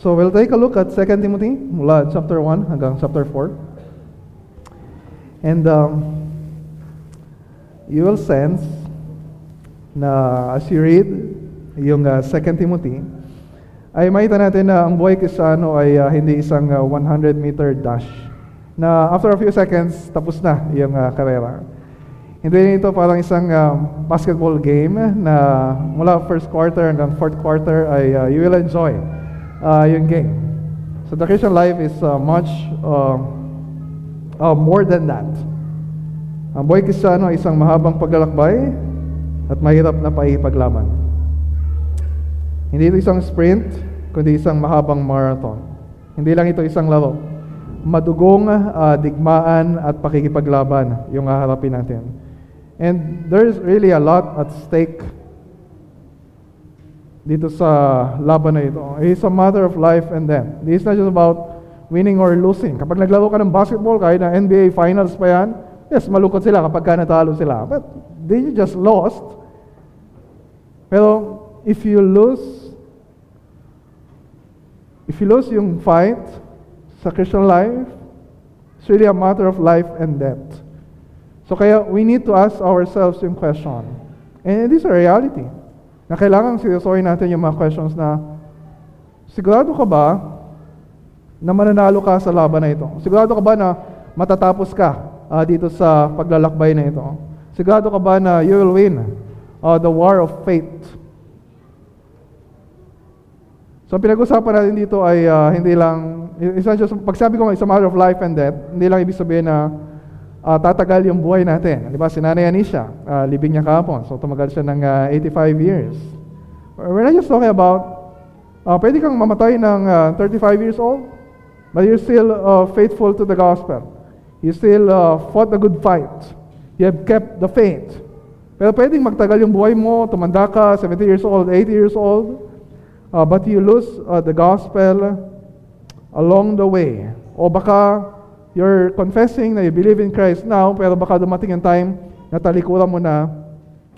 So we'll take a look at 2 Timothy mula chapter 1 hanggang chapter 4. And um, you will sense na as you read yung uh, 2 Timothy, ay makita natin na ang buhay Kristiyano ay uh, hindi isang uh, 100 meter dash. Na after a few seconds, tapos na yung uh, karera. Hindi ito parang isang uh, basketball game na mula first quarter hanggang fourth quarter ay uh, you will enjoy uh, yung game. So the Christian life is uh, much uh, uh, more than that. Ang buhay Kristiyano ay isang mahabang paglalakbay at mahirap na paipaglaban. Hindi ito isang sprint, kundi isang mahabang marathon. Hindi lang ito isang laro. Madugong uh, digmaan at pakikipaglaban yung haharapin natin. And there's really a lot at stake dito sa laban na ito. It's a matter of life and death. Is not just about winning or losing. Kapag naglaro ka ng basketball, kahit na NBA Finals pa yan, yes, malungkot sila kapag ka natalo sila. But they just lost. Pero if you lose, if you lose yung fight sa Christian life, it's really a matter of life and death. So kaya we need to ask ourselves yung question. And it is a reality na kailangan seryosohin natin yung mga questions na sigurado ka ba na mananalo ka sa laban na ito? Sigurado ka ba na matatapos ka uh, dito sa paglalakbay na ito? Sigurado ka ba na you will win uh, the war of faith? So pinag-usapan natin dito ay uh, hindi lang, isa just, pag sabi ko it's a matter of life and death, hindi lang ibig sabihin na uh, tatagal yung buhay natin. Di ba? Si Nanay Anisha, uh, libing niya kahapon. So, tumagal siya ng uh, 85 years. We're not just talking about, uh, pwede kang mamatay ng uh, 35 years old, but you're still uh, faithful to the gospel. You still uh, fought the good fight. You have kept the faith. Pero pwedeng magtagal yung buhay mo, tumanda ka, 70 years old, 80 years old, uh, but you lose uh, the gospel along the way. O baka You're confessing na you believe in Christ now, pero baka dumating ang time na talikuran mo na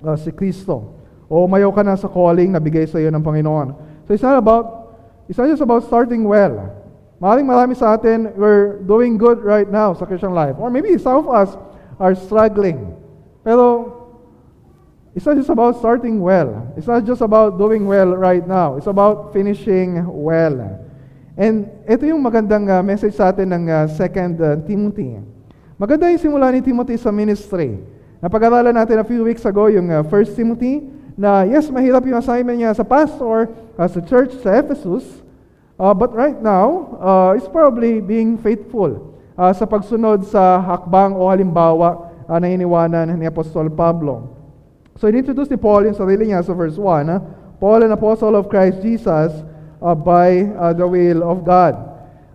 uh, si Kristo. O umayaw ka na sa calling na bigay sa iyo ng Panginoon. So it's not about, it's not just about starting well. Maraming marami sa atin, we're doing good right now sa Christian life. Or maybe some of us are struggling. Pero it's not just about starting well. It's not just about doing well right now. It's about finishing well. And ito yung magandang uh, message sa atin ng uh, 2 uh, Timothy. Maganda yung simula ni Timothy sa ministry. Napag-aralan natin a few weeks ago yung uh, 1 Timothy na yes, mahirap yung assignment niya sa pastor, uh, sa church, sa Ephesus. Uh, but right now, uh, it's probably being faithful uh, sa pagsunod sa hakbang o halimbawa uh, na iniwanan ni Apostol Pablo. So, inintroduce ni Paul yung sarili niya sa verse 1. Uh, Paul, an apostle of Christ Jesus, uh, by uh, the will of God.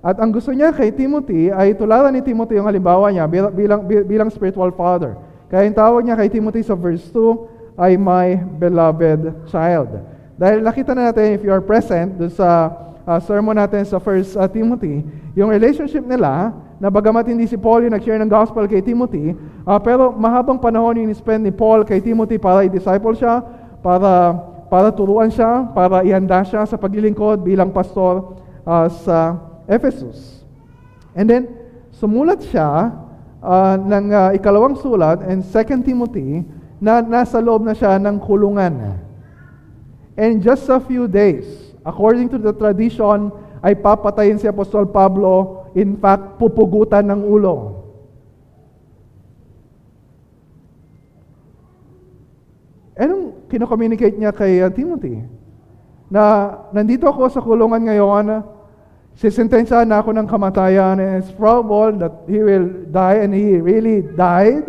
At ang gusto niya kay Timothy ay tularan ni Timothy yung halimbawa niya bilang, bilang, spiritual father. Kaya yung tawag niya kay Timothy sa verse 2 ay my beloved child. Dahil nakita na natin if you are present doon sa uh, sermon natin sa 1 uh, Timothy, yung relationship nila, na bagamat hindi si Paul yung nag-share ng gospel kay Timothy, uh, pero mahabang panahon yung spend ni Paul kay Timothy para i-disciple siya, para para turuan siya, para ihanda siya sa paglilingkod bilang pastor uh, sa Ephesus. And then, sumulat siya uh, ng uh, ikalawang sulat and 2 Timothy na nasa loob na siya ng kulungan. And just a few days, according to the tradition, ay papatayin si Apostol Pablo, in fact, pupugutan ng ulo. Anong kino-communicate niya kay uh, Timothy? Na nandito ako sa kulungan ngayon, sisentensyahan na ako ng kamatayan and it's probable that he will die and he really died.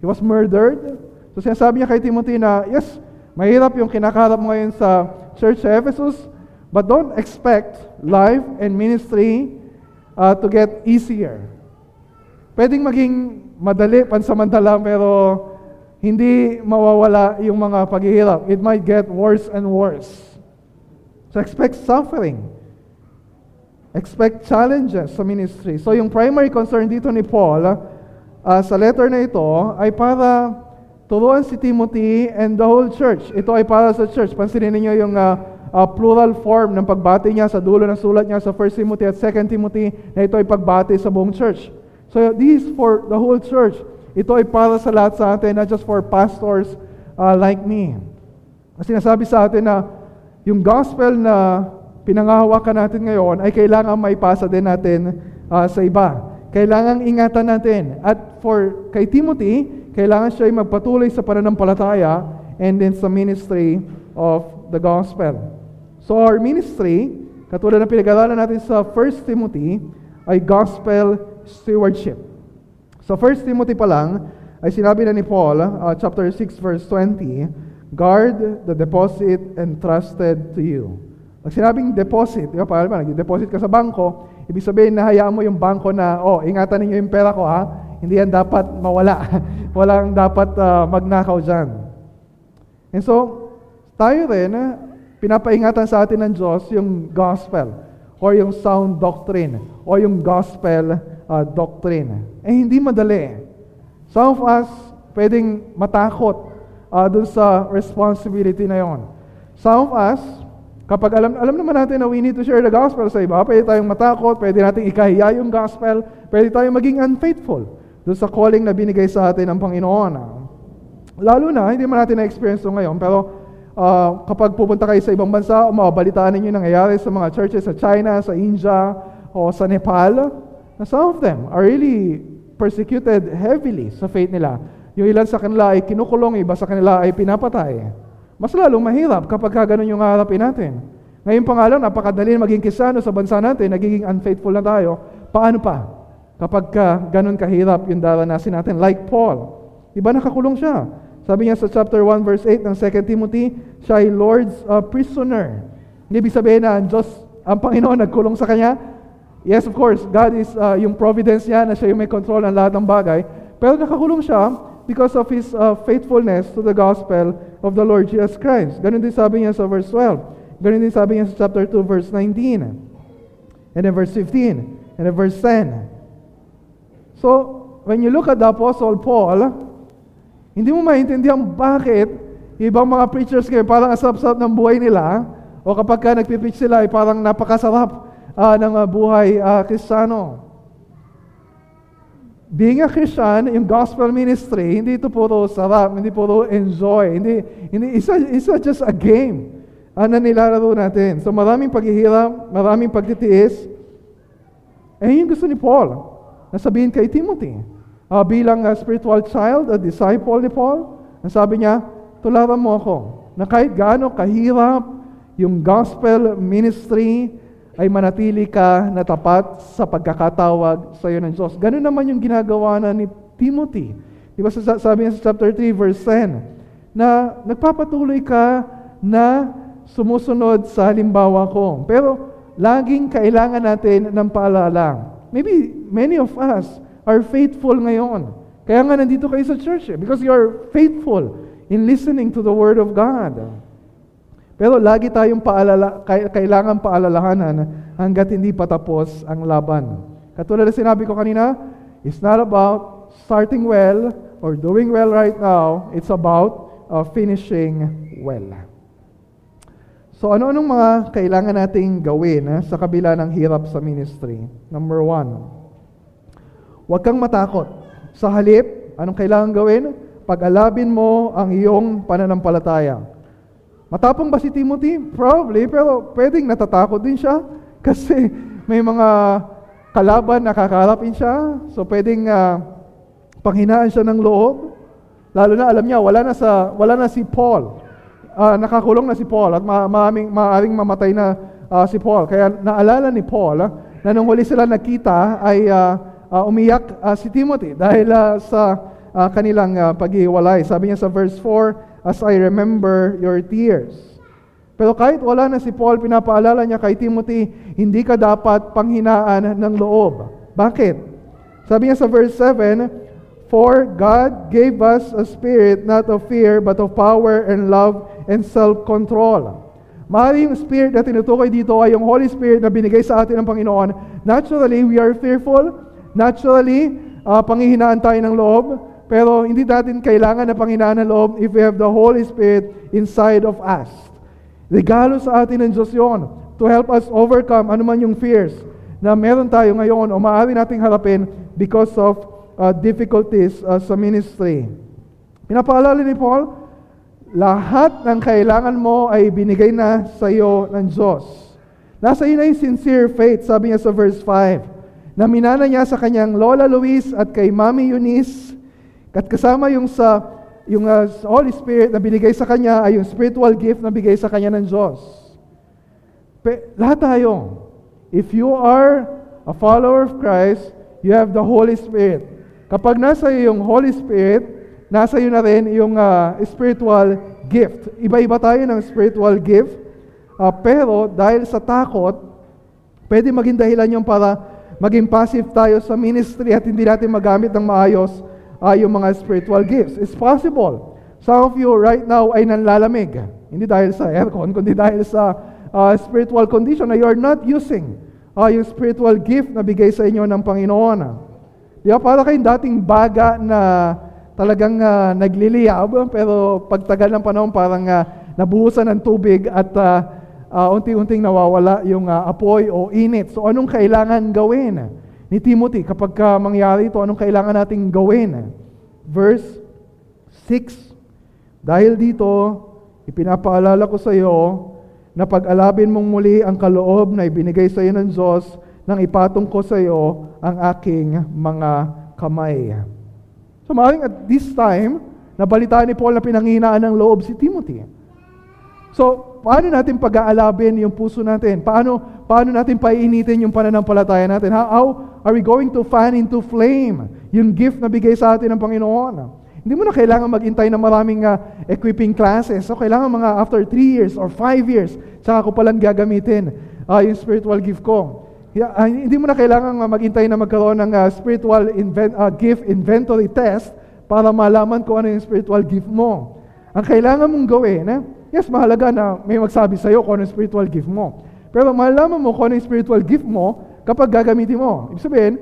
He was murdered. So sinasabi niya kay Timothy na, yes, mahirap yung kinakarap mo ngayon sa church sa Ephesus, but don't expect life and ministry uh, to get easier. Pwedeng maging madali, pansamantala, pero hindi mawawala yung mga paghihirap. It might get worse and worse. So expect suffering. Expect challenges sa ministry. So yung primary concern dito ni Paul uh, sa letter na ito ay para turuan si Timothy and the whole church. Ito ay para sa church. Pansinin niyo yung uh, uh, plural form ng pagbati niya sa dulo ng sulat niya sa 1 Timothy at 2 Timothy na ito ay pagbati sa buong church. So this is for the whole church. Ito ay para sa lahat sa atin, not just for pastors uh, like me. Sinasabi sa atin na yung gospel na pinangahawakan natin ngayon ay kailangan maipasa din natin uh, sa iba. Kailangan ingatan natin. At for kay Timothy, kailangan siya ay magpatuloy sa pananampalataya and then sa ministry of the gospel. So our ministry, katulad ng pinag-aralan natin sa 1 Timothy, ay gospel stewardship. So 1 Timothy pa lang, ay sinabi na ni Paul, uh, chapter 6 verse 20, Guard the deposit entrusted to you. Pag sinabing deposit, di ba, ba, nag-deposit ka sa bangko, ibig sabihin na hayaan mo yung bangko na, oh, ingatan ninyo yung pera ko ha, hindi yan dapat mawala. Walang dapat uh, magnakaw dyan. And so, tayo rin, uh, pinapaingatan sa atin ng Diyos yung gospel or yung sound doctrine o yung gospel uh, doctrine. Eh, hindi madali. Some of us, pwedeng matakot uh, dun sa responsibility na yon. Some of us, Kapag alam, alam naman natin na we need to share the gospel sa iba, pwede tayong matakot, pwede natin ikahiya yung gospel, pwede tayong maging unfaithful doon sa calling na binigay sa atin ng Panginoon. Lalo na, hindi man natin na-experience ito ngayon, pero uh, kapag pupunta kayo sa ibang bansa, mababalitaan ninyo nangyayari sa mga churches sa China, sa India, o sa Nepal, na some of them are really persecuted heavily sa faith nila. Yung ilan sa kanila ay kinukulong, iba sa kanila ay pinapatay. Mas lalong mahirap kapag ka ganun yung harapin natin. Ngayon pa nga lang, napakadali maging kisano sa bansa natin, nagiging unfaithful na tayo. Paano pa? Kapag ka ganun kahirap yung daranasin natin, like Paul. Diba nakakulong siya? Sabi niya sa chapter 1 verse 8 ng 2 Timothy, siya ay Lord's uh, prisoner. Ibig sabihin na Diyos, ang Panginoon nagkulong sa kanya. Yes, of course, God is uh, yung providence niya na siya yung may control ng lahat ng bagay. Pero nakakulong siya because of his uh, faithfulness to the gospel of the Lord Jesus Christ. Ganun din sabi niya sa verse 12. Ganun din sabi niya sa chapter 2, verse 19. And then verse 15. And then verse 10. So, when you look at the Apostle Paul, hindi mo maintindihan bakit ibang mga preachers kayo parang asap-sap ng buhay nila o kapag ka nagpipreach sila ay parang napakasarap uh, ng uh, buhay uh, kristyano being a Christian, yung gospel ministry, hindi ito puro sarap, hindi puro enjoy, hindi, hindi isa, isa just a game uh, na nilalaro natin. So maraming paghihirap, maraming pagtitiis. Eh yung gusto ni Paul, nasabihin kay Timothy, uh, bilang a spiritual child, a disciple ni Paul, ang sabi niya, tularan mo ako, na kahit gaano kahirap yung gospel ministry, ay manatili ka na tapat sa pagkakatawag sa iyo ng Diyos. Ganun naman yung ginagawa na ni Timothy. Di ba sabi niya sa chapter 3 verse 10 na nagpapatuloy ka na sumusunod sa halimbawa ko. Pero laging kailangan natin ng paalala. Maybe many of us are faithful ngayon. Kaya nga nandito kayo sa church eh, because you are faithful in listening to the Word of God. Pero lagi tayong paalala, kailangan paalalahanan hanggat hindi patapos ang laban. Katulad na sinabi ko kanina, it's not about starting well or doing well right now. It's about uh, finishing well. So ano-anong mga kailangan nating gawin eh, sa kabila ng hirap sa ministry? Number one, huwag kang matakot. Sa halip, anong kailangan gawin? Pag-alabin mo ang iyong pananampalataya. Matapang ba si Timothy? Probably, pero pwedeng natatakot din siya kasi may mga kalaban na kakarapin siya. So pwedeng uh, panghinaan siya ng loob. Lalo na alam niya, wala na, sa, wala na si Paul. Uh, nakakulong na si Paul at ma- maaming, maaring mamatay na uh, si Paul. Kaya naalala ni Paul uh, na nung huli sila nakita ay uh, uh, umiyak uh, si Timothy dahil uh, sa uh, kanilang uh, paghiwalay. Sabi niya sa verse 4, as I remember your tears. Pero kahit wala na si Paul, pinapaalala niya kay Timothy, hindi ka dapat panghinaan ng loob. Bakit? Sabi niya sa verse 7, For God gave us a spirit not of fear, but of power and love and self-control. Mahali yung spirit na tinutukoy dito ay yung Holy Spirit na binigay sa atin ng Panginoon. Naturally, we are fearful. Naturally, uh, panghihinaan tayo ng loob. Pero hindi natin kailangan na panghinaan ng loob if we have the Holy Spirit inside of us. Regalo sa atin ng Diyos yon to help us overcome anuman yung fears na meron tayo ngayon o maaari nating harapin because of uh, difficulties uh, sa ministry. Pinapaalala ni Paul, lahat ng kailangan mo ay binigay na sa iyo ng Diyos. Nasa iyo na yung sincere faith, sabi niya sa verse 5, na minana niya sa kanyang Lola Luis at kay Mami Eunice, at kasama yung sa yung uh, Holy Spirit na binigay sa kanya ay yung spiritual gift na bigay sa kanya ng Diyos. Pe, lahat tayo, if you are a follower of Christ, you have the Holy Spirit. Kapag nasa iyo yung Holy Spirit, nasa iyo na rin yung uh, spiritual gift. Iba-iba tayo ng spiritual gift, uh, pero dahil sa takot, pwede maging dahilan yung para maging passive tayo sa ministry at hindi natin magamit ng maayos uh, yung mga spiritual gifts. It's possible. Some of you right now ay nanlalamig. Hindi dahil sa aircon, kundi dahil sa uh, spiritual condition na you're not using uh, yung spiritual gift na bigay sa inyo ng Panginoon. Di ba? Para kayong dating baga na talagang uh, nagliliyab, pero pagtagal ng panahon parang uh, nabuhusan ng tubig at uh, uh, unti-unting nawawala yung uh, apoy o init. So anong kailangan gawin? Ni Timothy, kapag ka mangyari ito, anong kailangan nating gawin? Verse 6, Dahil dito, ipinapaalala ko sa iyo na pag-alabin mong muli ang kaloob na ibinigay sa iyo ng Diyos nang ipatong ko sa iyo ang aking mga kamay. So maaaring at this time, nabalitaan ni Paul na pinanghinaan ng loob si Timothy. So, paano natin pag-aalabin yung puso natin? Paano, paano natin paiinitin yung pananampalataya natin? How, are we going to fan into flame yung gift na bigay sa atin ng Panginoon? Hindi mo na kailangan maghintay ng maraming uh, equipping classes. So, kailangan mga after 3 years or 5 years, saka ko palang gagamitin uh, yung spiritual gift ko. Yeah, uh, hindi mo na kailangan uh, maghintay na magkaroon ng uh, spiritual invent, uh, gift inventory test para malaman kung ano yung spiritual gift mo. Ang kailangan mong gawin, eh, Yes, mahalaga na may magsabi sa iyo kung ano yung spiritual gift mo. Pero malalaman mo kung ano yung spiritual gift mo kapag gagamitin mo. Ibig sabihin,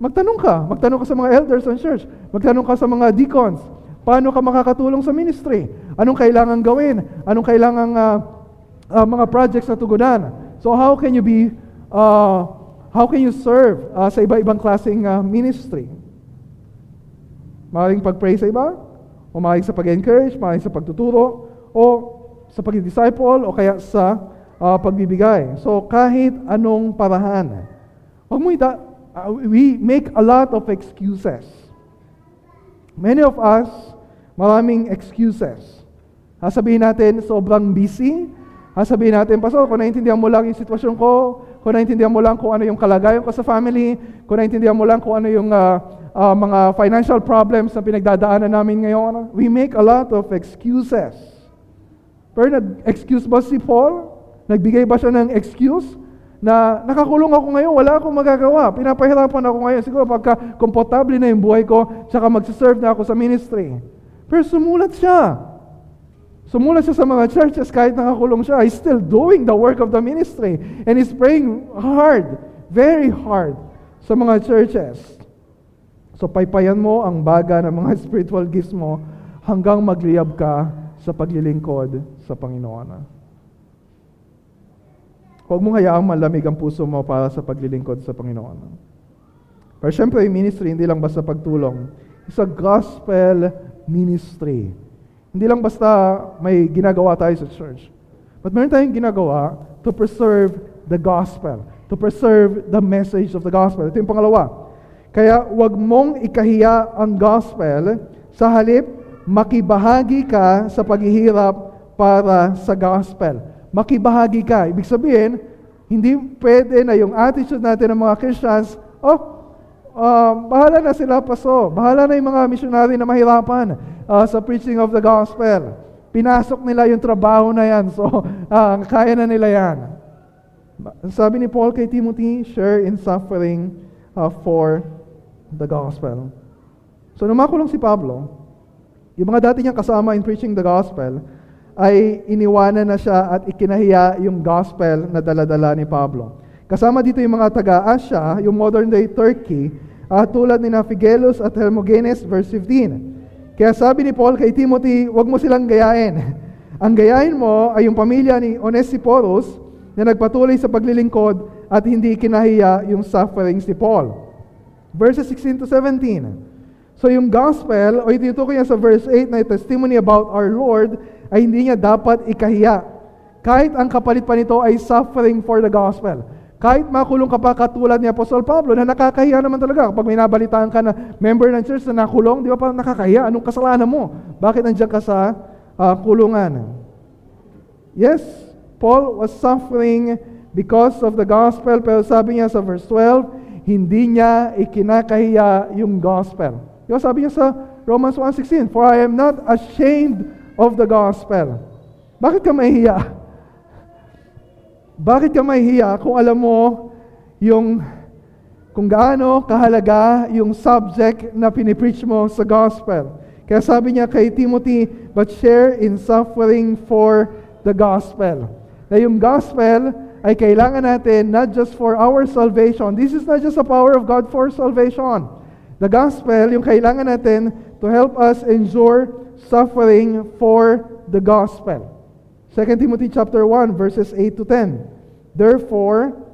magtanong ka. Magtanong ka sa mga elders ng church. Magtanong ka sa mga deacons. Paano ka makakatulong sa ministry? Anong kailangan gawin? Anong kailangan uh, uh, mga projects na tugunan? So how can you be, uh, how can you serve uh, sa iba-ibang klaseng uh, ministry? Maaaring pag-pray sa iba, o maaaring sa pag-encourage, maaaring sa pagtuturo, o sa pag-disciple o kaya sa uh, pagbibigay. So kahit anong parahan. Wag mo ita, uh, we make a lot of excuses. Many of us, maraming excuses. Sasabihin natin, sobrang busy. Sasabihin natin, Pastor, kung naintindihan mo lang yung sitwasyon ko, kung naintindihan mo lang kung ano yung kalagayan ko sa family, kung naintindihan mo lang kung ano yung uh, uh, mga financial problems na pinagdadaanan namin ngayon, we make a lot of excuses. Pero nag-excuse ba si Paul? Nagbigay ba siya ng excuse? Na nakakulong ako ngayon, wala akong magagawa. Pinapahirapan ako ngayon. Siguro pagka komportable na yung buhay ko, tsaka magsiserve na ako sa ministry. Pero sumulat siya. Sumulat siya sa mga churches kahit nakakulong siya. He's still doing the work of the ministry. And he's praying hard, very hard sa mga churches. So paypayan mo ang baga ng mga spiritual gifts mo hanggang magliyab ka sa paglilingkod sa Panginoon. Huwag mong hayaang malamig ang puso mo para sa paglilingkod sa Panginoon. Pero syempre, yung ministry, hindi lang basta pagtulong. It's a gospel ministry. Hindi lang basta may ginagawa tayo sa church. But meron tayong ginagawa to preserve the gospel, to preserve the message of the gospel. Ito yung pangalawa. Kaya wag mong ikahiya ang gospel sa halip makibahagi ka sa paghihirap para sa gospel. Makibahagi ka. Ibig sabihin, hindi pwede na yung attitude natin ng mga Christians, oh, uh, bahala na sila paso. Bahala na yung mga missionary na mahirapan uh, sa preaching of the gospel. Pinasok nila yung trabaho na yan. So, uh, kaya na nila yan. Sabi ni Paul kay Timothy, share in suffering uh, for the gospel. So, numakulong si Pablo, yung mga dati niyang kasama in preaching the gospel, ay iniwanan na siya at ikinahiya yung gospel na daladala ni Pablo. Kasama dito yung mga taga-Asya, yung modern day Turkey, uh, tulad ni na Figelus at Hermogenes, verse 15. Kaya sabi ni Paul kay Timothy, huwag mo silang gayain. Ang gayahin mo ay yung pamilya ni Onesiphorus na nagpatuloy sa paglilingkod at hindi kinahiya yung sufferings ni Paul. Verses 16 to 17. So yung gospel, o itinutukoy niya sa verse 8 na testimony about our Lord, ay hindi niya dapat ikahiya. Kahit ang kapalit pa nito ay suffering for the gospel. Kahit makulong ka pa katulad ni Apostol Pablo na nakakahiya naman talaga kapag may nabalitaan ka na member ng church na nakulong, di ba parang nakakahiya? Anong kasalanan mo? Bakit nandiyan ka sa uh, kulungan. Yes, Paul was suffering because of the gospel, pero sabi niya sa verse 12, hindi niya ikinakahiya yung gospel. Yung sabi niya sa Romans 1.16, For I am not ashamed of the gospel. Bakit ka mahihiya? Bakit ka mahihiya kung alam mo yung kung gaano kahalaga yung subject na pinipreach mo sa gospel? Kaya sabi niya kay Timothy, but share in suffering for the gospel. Na yung gospel ay kailangan natin not just for our salvation. This is not just the power of God for salvation. The gospel, yung kailangan natin to help us endure suffering for the gospel. 2 Timothy chapter 1 verses 8 to 10. Therefore,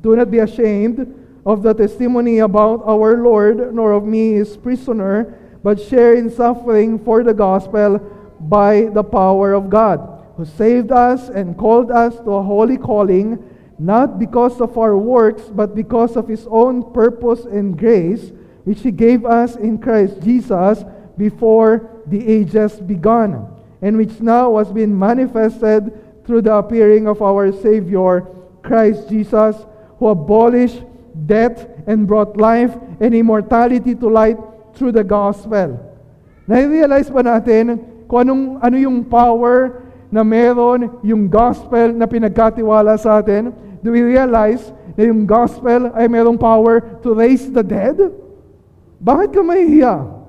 do not be ashamed of the testimony about our Lord, nor of me his prisoner, but share in suffering for the gospel by the power of God, who saved us and called us to a holy calling, not because of our works, but because of his own purpose and grace, which he gave us in Christ Jesus before the ages begun, and which now has been manifested through the appearing of our Savior, Christ Jesus, who abolished death and brought life and immortality to light through the gospel. Na-realize ba natin kung anong, ano yung power na meron yung gospel na pinagkatiwala sa atin? Do we realize na yung gospel ay merong power to raise the dead? Bakit ka mahihiya?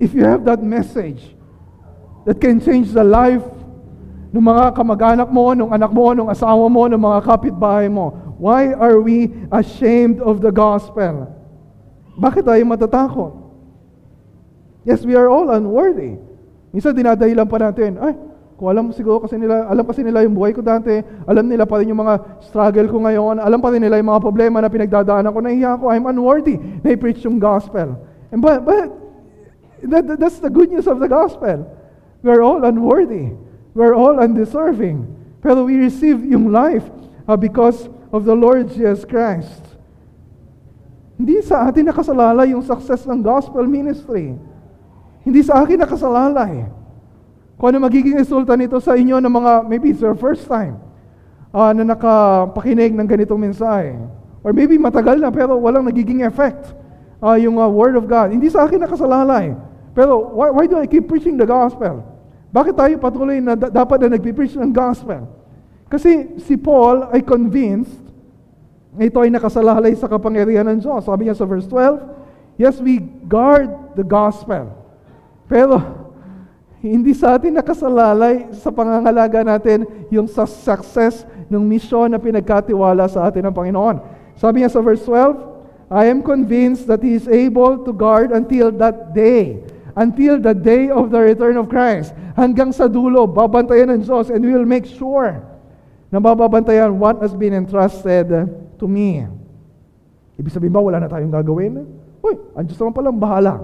If you have that message that can change the life ng mga kamag-anak mo, ng anak mo, ng asawa mo, ng mga kapitbahay mo, why are we ashamed of the gospel? Bakit tayo matatakot? Yes, we are all unworthy. Minsan dinadahilan pa natin, ay, kung alam siguro kasi nila, alam kasi nila yung buhay ko dati, alam nila pa rin yung mga struggle ko ngayon, alam pa rin nila yung mga problema na pinagdadaanan ko, nahiya ako, I'm unworthy na i-preach yung gospel. And but, but that, that's the good news of the gospel. We're all unworthy. We're all undeserving. Pero we receive yung life uh, because of the Lord Jesus Christ. Hindi sa atin nakasalala yung success ng gospel ministry. Hindi sa akin nakasalala eh. Kung ano magiging resulta nito sa inyo ng mga, maybe it's your first time uh, na nakapakinig ng ganitong mensahe. Or maybe matagal na pero walang nagiging effect uh, yung uh, Word of God. Hindi sa akin nakasalala eh. Pero why, why do I keep preaching the gospel? Bakit tayo patuloy na dapat na nagpipreach ng gospel? Kasi si Paul ay convinced ito ay nakasalalay sa kapangyarihan ng Diyos. Sabi niya sa verse 12, Yes, we guard the gospel. Pero, hindi sa atin nakasalalay sa pangangalaga natin yung sa success ng misyon na pinagkatiwala sa atin ng Panginoon. Sabi niya sa verse 12, I am convinced that He is able to guard until that day, until the day of the return of Christ. Hanggang sa dulo, babantayan ng Diyos and we will make sure na mababantayan what has been entrusted to me. Ibig sabihin ba, wala na tayong gagawin? Uy, andiyan naman palang bahala.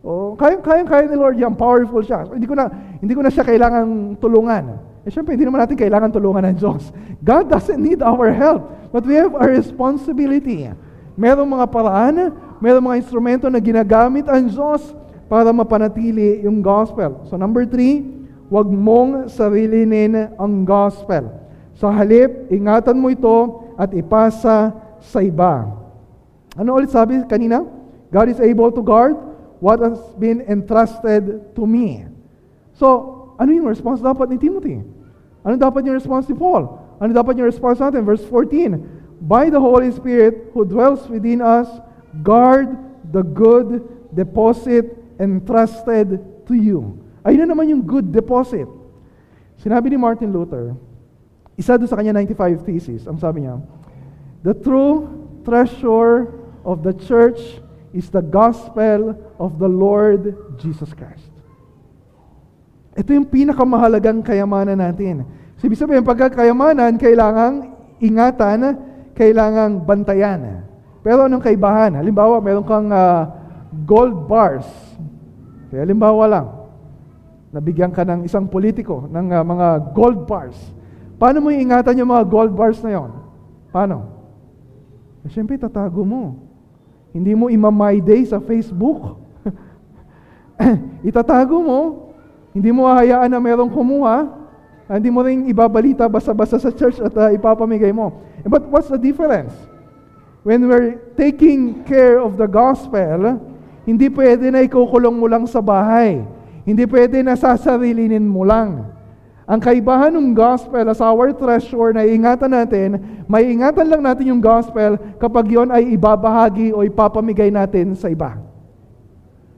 Oh, kaya kaya kaya ni Lord yan, powerful siya. So, hindi ko na hindi ko na siya kailangan tulungan. Eh syempre hindi naman natin kailangan tulungan ng Diyos. God doesn't need our help, but we have a responsibility. Merong mga paraan, merong mga instrumento na ginagamit ang Diyos para mapanatili yung gospel. So number three, wag mong sarilinin ang gospel. Sa halip, ingatan mo ito at ipasa sa iba. Ano ulit sabi kanina? God is able to guard what has been entrusted to me. So, ano yung response dapat ni Timothy? Ano dapat yung response ni Paul? Ano dapat yung response natin? Verse 14, By the Holy Spirit who dwells within us, guard the good deposit entrusted to you. Ayun na naman yung good deposit. Sinabi ni Martin Luther, isa doon sa kanya 95 thesis, ang sabi niya, The true treasure of the church is the gospel of the Lord Jesus Christ. Ito yung pinakamahalagang kayamanan natin. So, ibig sabihin, pagkakayamanan, kailangang ingatan, kailangang bantayan. Pero anong kaibahan? Halimbawa, meron kang uh, gold bars. Kaya halimbawa lang, nabigyan ka ng isang politiko ng uh, mga gold bars. Paano mo iingatan yung mga gold bars na yon? Paano? Eh, Siyempre, tatago mo. Hindi mo ima-my day sa Facebook. Itatago mo. Hindi mo hahayaan na merong kumuha. Hindi mo rin ibabalita basta-basta sa church at uh, ipapamigay mo. But what's the difference? When we're taking care of the gospel, hindi pwede na ikukulong mo lang sa bahay. Hindi pwede na sasarilinin mo lang. Ang kaibahan ng gospel as our treasure na ingatan natin, may ingatan lang natin yung gospel kapag yon ay ibabahagi o ipapamigay natin sa iba.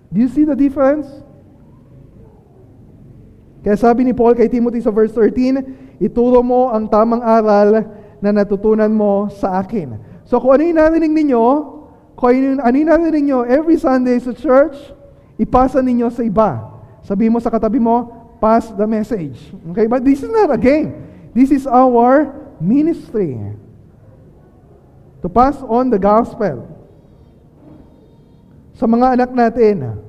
Do you see the difference? Kaya sabi ni Paul kay Timothy sa verse 13, ituro mo ang tamang aral na natutunan mo sa akin. So kung ano yung narinig ninyo, kung ano yung narinig ninyo every Sunday sa church, ipasa ninyo sa iba. Sabi mo sa katabi mo, pass the message. Okay? But this is not a game. This is our ministry. To pass on the gospel. Sa mga anak natin,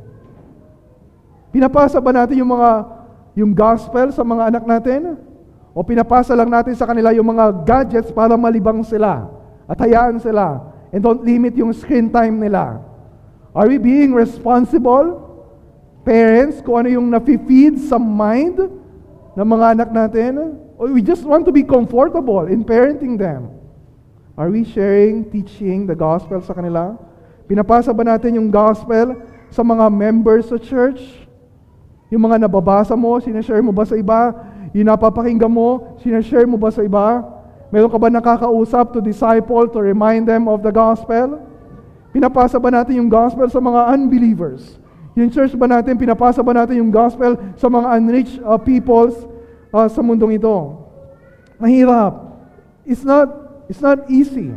pinapasa ba natin yung mga yung gospel sa mga anak natin? O pinapasa lang natin sa kanila yung mga gadgets para malibang sila at hayaan sila and don't limit yung screen time nila? Are we being responsible parents, kung ano yung nafe-feed sa mind ng mga anak natin. we just want to be comfortable in parenting them. Are we sharing, teaching the gospel sa kanila? Pinapasa ba natin yung gospel sa mga members sa church? Yung mga nababasa mo, sinashare mo ba sa iba? Yung napapakinggan mo, sinashare mo ba sa iba? Meron ka ba nakakausap to disciple, to remind them of the gospel? Pinapasa ba natin yung gospel sa mga unbelievers? Yung church ba natin, pinapasa ba natin yung gospel sa mga unreached uh, peoples uh, sa mundong ito? Mahirap. It's not, it's not easy.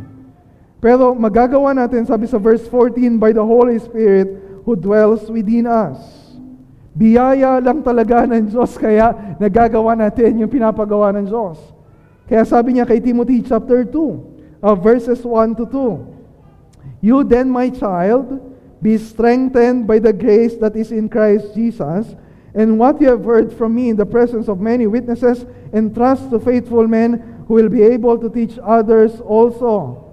Pero magagawa natin, sabi sa verse 14, by the Holy Spirit who dwells within us. Biyaya lang talaga ng Diyos, kaya nagagawa natin yung pinapagawa ng Diyos. Kaya sabi niya kay Timothy chapter 2, uh, verses 1 to 2, You then, my child, Be strengthened by the grace that is in Christ Jesus. And what you have heard from me in the presence of many witnesses, entrust to faithful men who will be able to teach others also.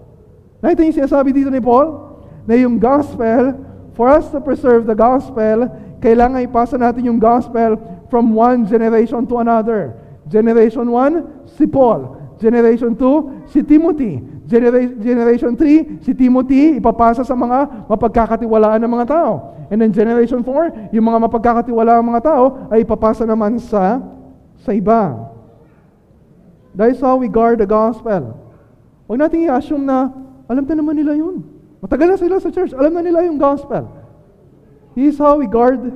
Nakita niyo sinasabi dito ni Paul? Na yung gospel, for us to preserve the gospel, kailangan ipasa natin yung gospel from one generation to another. Generation 1, si Paul. Generation 2, si Timothy. Generation 3, si Timothy ipapasa sa mga mapagkakatiwalaan ng mga tao. And then Generation 4, yung mga mapagkakatiwalaan ng mga tao ay ipapasa naman sa sa iba. That is how we guard the gospel. Huwag natin i-assume na alam na naman nila yun. Matagal na sila sa church, alam na nila yung gospel. This is how we guard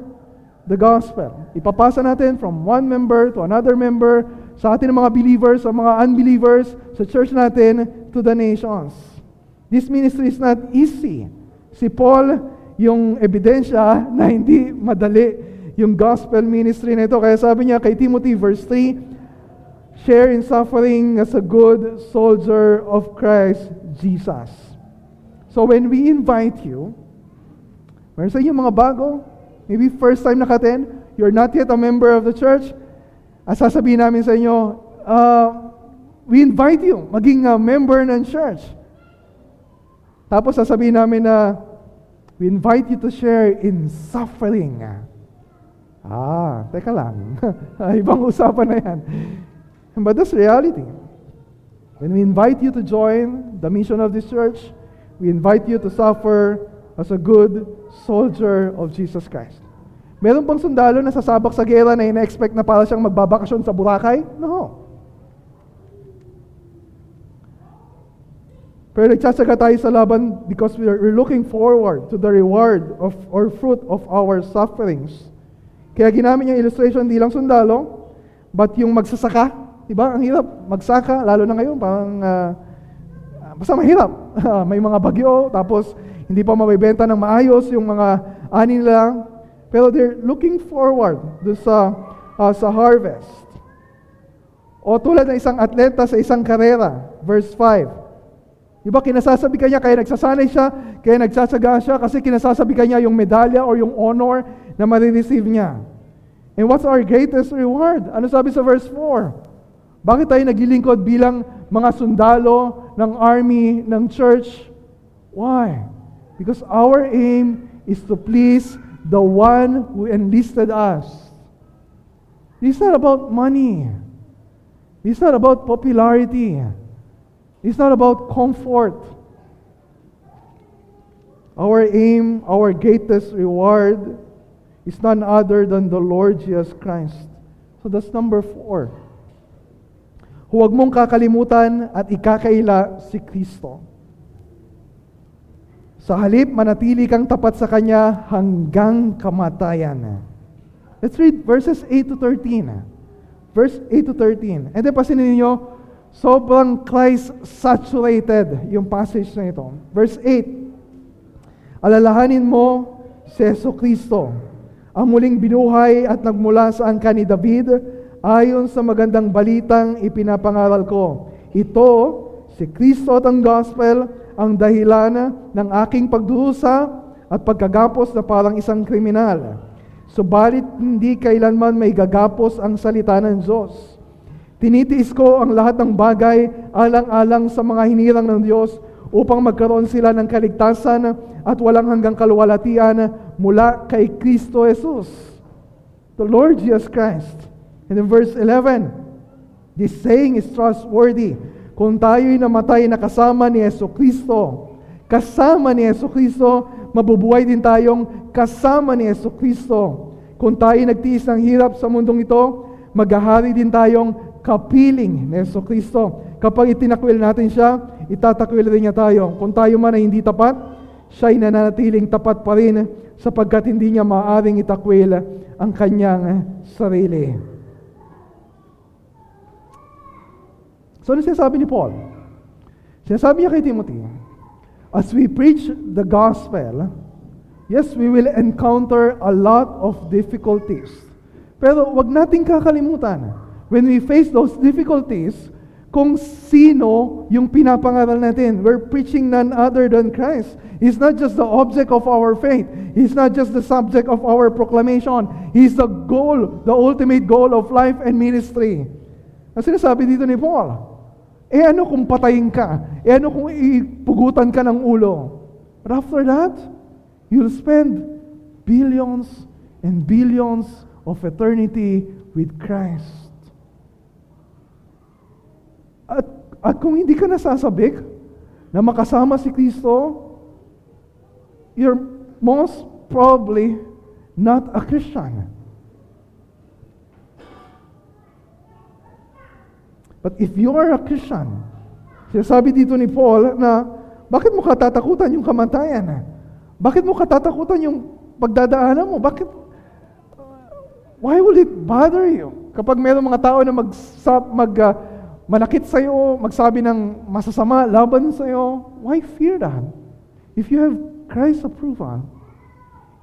the gospel. Ipapasa natin from one member to another member, sa ating mga believers, sa mga unbelievers, sa church natin, to the nations. This ministry is not easy. Si Paul, yung ebidensya na hindi madali yung gospel ministry na ito. Kaya sabi niya kay Timothy verse 3, share in suffering as a good soldier of Christ Jesus. So when we invite you, meron sa inyo mga bago, maybe first time nakaten, you're not yet a member of the church, at sasabihin namin sa inyo, uh, we invite you maging a member ng church. Tapos sasabihin namin na we invite you to share in suffering. Ah, teka lang. Ibang usapan na yan. But that's reality. When we invite you to join the mission of this church, we invite you to suffer as a good soldier of Jesus Christ. Meron bang sundalo na sasabak sa gera na ina-expect na para siyang magbabakasyon sa Boracay? No. Pero nagtsatsaga tayo sa laban because we are, we're looking forward to the reward of or fruit of our sufferings. Kaya ginamit niya illustration hindi lang sundalo, but yung magsasaka. Diba? Ang hirap magsaka, lalo na ngayon, parang uh, basta mahirap. May mga bagyo, tapos hindi pa mabibenta ng maayos yung mga ani lang. Pero they're looking forward do sa uh, sa harvest. O tulad ng isang atleta sa isang karera, verse 5. Di ba kinasasabi kanya, kaya nagsasanay siya, kaya nagsasaga siya, kasi kinasasabi kanya yung medalya or yung honor na marireceive niya. And what's our greatest reward? Ano sabi sa verse 4? Bakit tayo naglilingkod bilang mga sundalo ng army, ng church? Why? Because our aim is to please the one who enlisted us. It's not about money. It's not about popularity. It's not about comfort. Our aim, our greatest reward is none other than the Lord Jesus Christ. So that's number four. Huwag mong kakalimutan at ikakaila si Kristo. Sa halip, manatili kang tapat sa Kanya hanggang kamatayan. Let's read verses 8 to 13. Verse 8 to 13. And then pasinin ninyo, sobrang Christ-saturated yung passage na ito. Verse 8. Alalahanin mo si Yeso Kristo, ang muling binuhay at nagmula sa angka ni David, ayon sa magandang balitang ipinapangaral ko. Ito, si Kristo at ang gospel, ang dahilan ng aking pagdurusa at pagkagapos na parang isang kriminal. Subalit hindi kailanman may gagapos ang salita ng Diyos. Tinitiis ko ang lahat ng bagay alang-alang sa mga hinirang ng Diyos upang magkaroon sila ng kaligtasan at walang hanggang kaluwalhatian mula kay Kristo Jesus. The Lord Jesus Christ. And in verse 11, this saying is trustworthy. Kung tayo'y namatay na kasama ni Yeso Kristo, kasama ni Yeso Kristo, mabubuhay din tayong kasama ni Yeso Kristo. Kung tayo nagtiis ng hirap sa mundong ito, maghahari din tayong kapiling ni Yeso Kristo. Kapag itinakwil natin siya, itatakwil rin niya tayo. Kung tayo man ay hindi tapat, siya ay nananatiling tapat pa rin sapagkat hindi niya maaaring itakwil ang kanyang sarili. So ano sinasabi ni Paul? Sinasabi niya kay Timothy, as we preach the gospel, yes, we will encounter a lot of difficulties. Pero wag nating kakalimutan, when we face those difficulties, kung sino yung pinapangaral natin. We're preaching none other than Christ. He's not just the object of our faith. He's not just the subject of our proclamation. He's the goal, the ultimate goal of life and ministry. Ang sinasabi dito ni Paul, eh ano kung patayin ka? Eh ano kung ipugutan ka ng ulo? But after that, you'll spend billions and billions of eternity with Christ. At, at kung hindi ka nasasabik na makasama si Kristo, you're most probably not a Christian. But if you are a Christian, sinasabi dito ni Paul na bakit mo katatakutan yung kamatayan? Bakit mo katatakutan yung pagdadaanan mo? Bakit? Why will it bother you? Kapag mayroong mga tao na mag, mag uh, manakit sa iyo, magsabi ng masasama laban sa iyo, why fear that? If you have Christ's approval,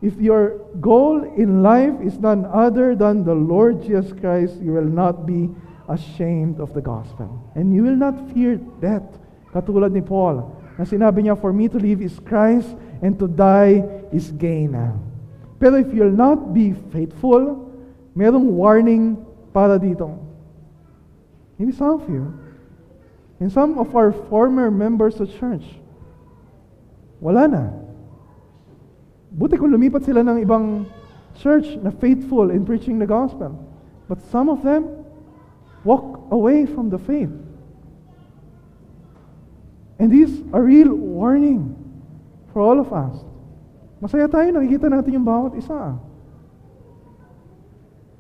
if your goal in life is none other than the Lord Jesus Christ, you will not be ashamed of the gospel. And you will not fear death. Katulad ni Paul, na sinabi niya, For me to live is Christ, and to die is gain. Pero if you'll not be faithful, merong warning para dito. Maybe some of you. And some of our former members of church. Wala na. Buti kung lumipat sila ng ibang church na faithful in preaching the gospel. But some of them walk away from the faith. And this is a real warning for all of us. Masaya tayo, nakikita natin yung bawat isa.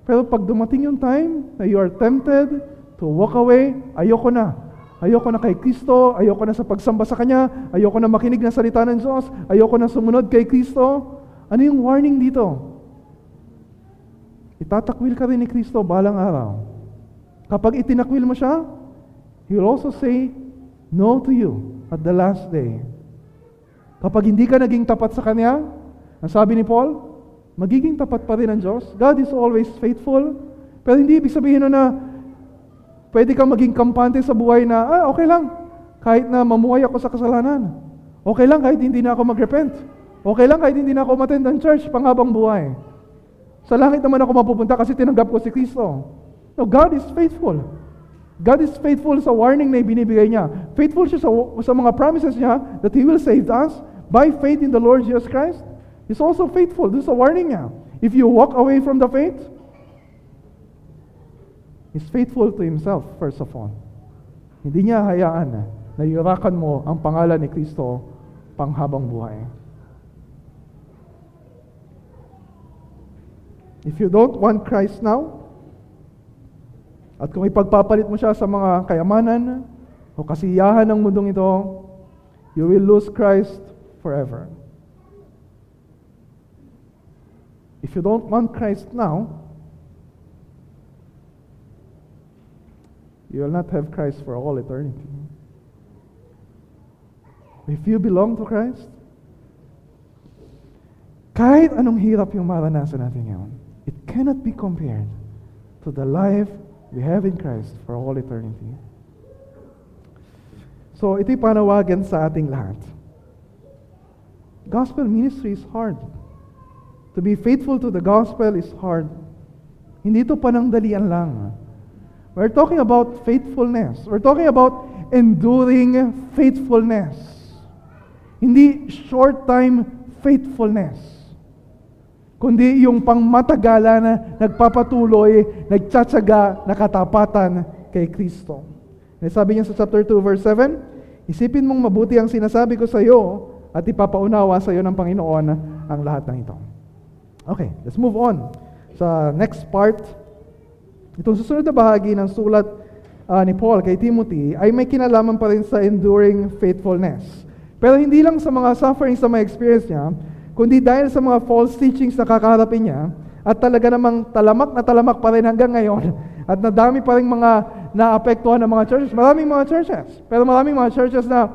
Pero pag dumating yung time na you are tempted to walk away, ayoko na. Ayoko na kay Kristo, ayoko na sa pagsamba sa Kanya, ayoko na makinig ng salita ng Diyos, ayoko na sumunod kay Kristo. Ano yung warning dito? Itatakwil ka rin ni Kristo balang araw. Kapag itinakwil mo siya, He will also say no to you at the last day. Kapag hindi ka naging tapat sa Kanya, ang sabi ni Paul, magiging tapat pa rin ang Diyos. God is always faithful. Pero hindi ibig sabihin na pwede kang maging kampante sa buhay na, ah, okay lang, kahit na mamuhay ako sa kasalanan. Okay lang kahit hindi na ako mag-repent. Okay lang kahit hindi na ako umattend ng church panghabang buhay. Sa langit naman ako mapupunta kasi tinanggap ko si Kristo. No, God is faithful. God is faithful sa warning na ibinibigay niya. Faithful siya sa, sa mga promises niya that He will save us by faith in the Lord Jesus Christ. He's also faithful. This is a warning niya. If you walk away from the faith, He's faithful to Himself, first of all. Hindi niya hayaan na, yurakan mo ang pangalan ni Kristo panghabang buhay. If you don't want Christ now, at kung ipagpapalit mo siya sa mga kayamanan o kasiyahan ng mundong ito, you will lose Christ forever. If you don't want Christ now, you will not have Christ for all eternity. If you belong to Christ, kahit anong hirap yung maranasan natin ngayon, it cannot be compared to the life we have in Christ for all eternity. So, ito'y panawagan sa ating lahat. Gospel ministry is hard. To be faithful to the gospel is hard. Hindi ito panangdalian lang. We're talking about faithfulness. We're talking about enduring faithfulness. Hindi short-time faithfulness. Kundi yung pangmatagalan na nagpapatuloy, nagtsatsaga, nakatapatan kay Kristo. Sabi niya sa chapter 2 verse 7, Isipin mong mabuti ang sinasabi ko sa iyo at ipapaunawa sa iyo ng Panginoon ang lahat ng ito. Okay, let's move on. Sa next part, itong susunod na bahagi ng sulat uh, ni Paul kay Timothy ay may kinalaman pa rin sa enduring faithfulness. Pero hindi lang sa mga sufferings na may experience niya, kundi dahil sa mga false teachings na kakaharapin niya, at talaga namang talamak na talamak pa rin hanggang ngayon, at nadami pa rin mga naapektuhan ng mga churches. Maraming mga churches, pero maraming mga churches na,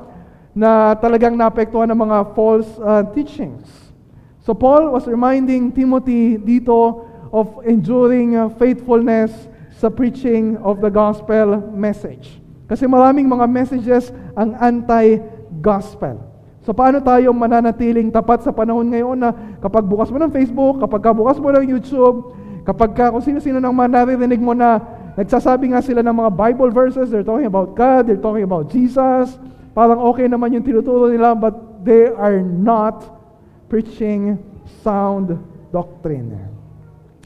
na talagang naapektuhan ng mga false uh, teachings. So Paul was reminding Timothy dito of enduring uh, faithfulness sa preaching of the gospel message. Kasi maraming mga messages ang anti-gospel. So paano tayo mananatiling tapat sa panahon ngayon na kapag bukas mo ng Facebook, kapag bukas mo ng YouTube, kapag ka, kung sino-sino nang manaririnig mo na nagsasabi nga sila ng mga Bible verses, they're talking about God, they're talking about Jesus, parang okay naman yung tinuturo nila, but they are not preaching sound doctrine.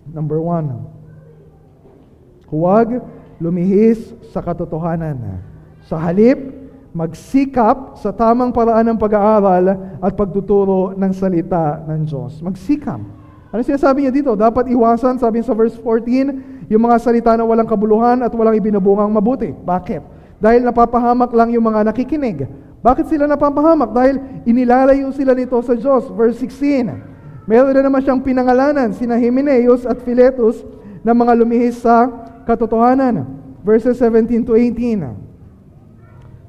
Number one, huwag lumihis sa katotohanan. Sa halip, magsikap sa tamang paraan ng pag-aaral at pagtuturo ng salita ng Diyos. Magsikap. Ano sinasabi niya dito? Dapat iwasan, sabi sa verse 14, yung mga salita na walang kabuluhan at walang ibinubungang mabuti. Bakit? Dahil napapahamak lang yung mga nakikinig. Bakit sila napapahamak? Dahil inilalayo sila nito sa Diyos. Verse 16. Meron na naman siyang pinangalanan, sina Himeneus at Philetus, na mga lumihis sa katotohanan. Verses 17 to 18.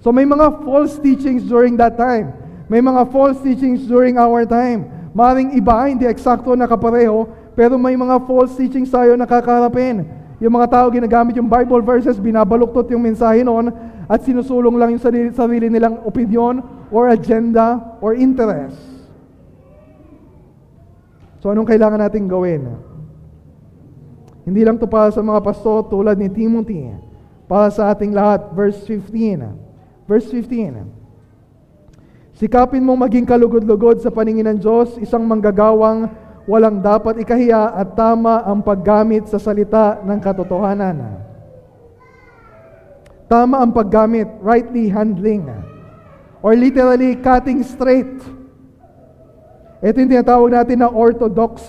So may mga false teachings during that time. May mga false teachings during our time. Maring iba, hindi eksakto na kapareho, pero may mga false teachings tayo na kakaharapin. Yung mga tao ginagamit yung Bible verses, binabaluktot yung mensahe noon, at sinusulong lang yung sarili, sarili nilang opinion or agenda or interest. So anong kailangan natin gawin? Hindi lang to para sa mga pastor tulad ni Timothy, para sa ating lahat. Verse 15. Verse 15. Sikapin mong maging kalugod-lugod sa paningin ng Diyos, isang manggagawang walang dapat ikahiya at tama ang paggamit sa salita ng katotohanan. Tama ang paggamit, rightly handling. Or literally, cutting straight. Ito yung tinatawag natin na orthodox.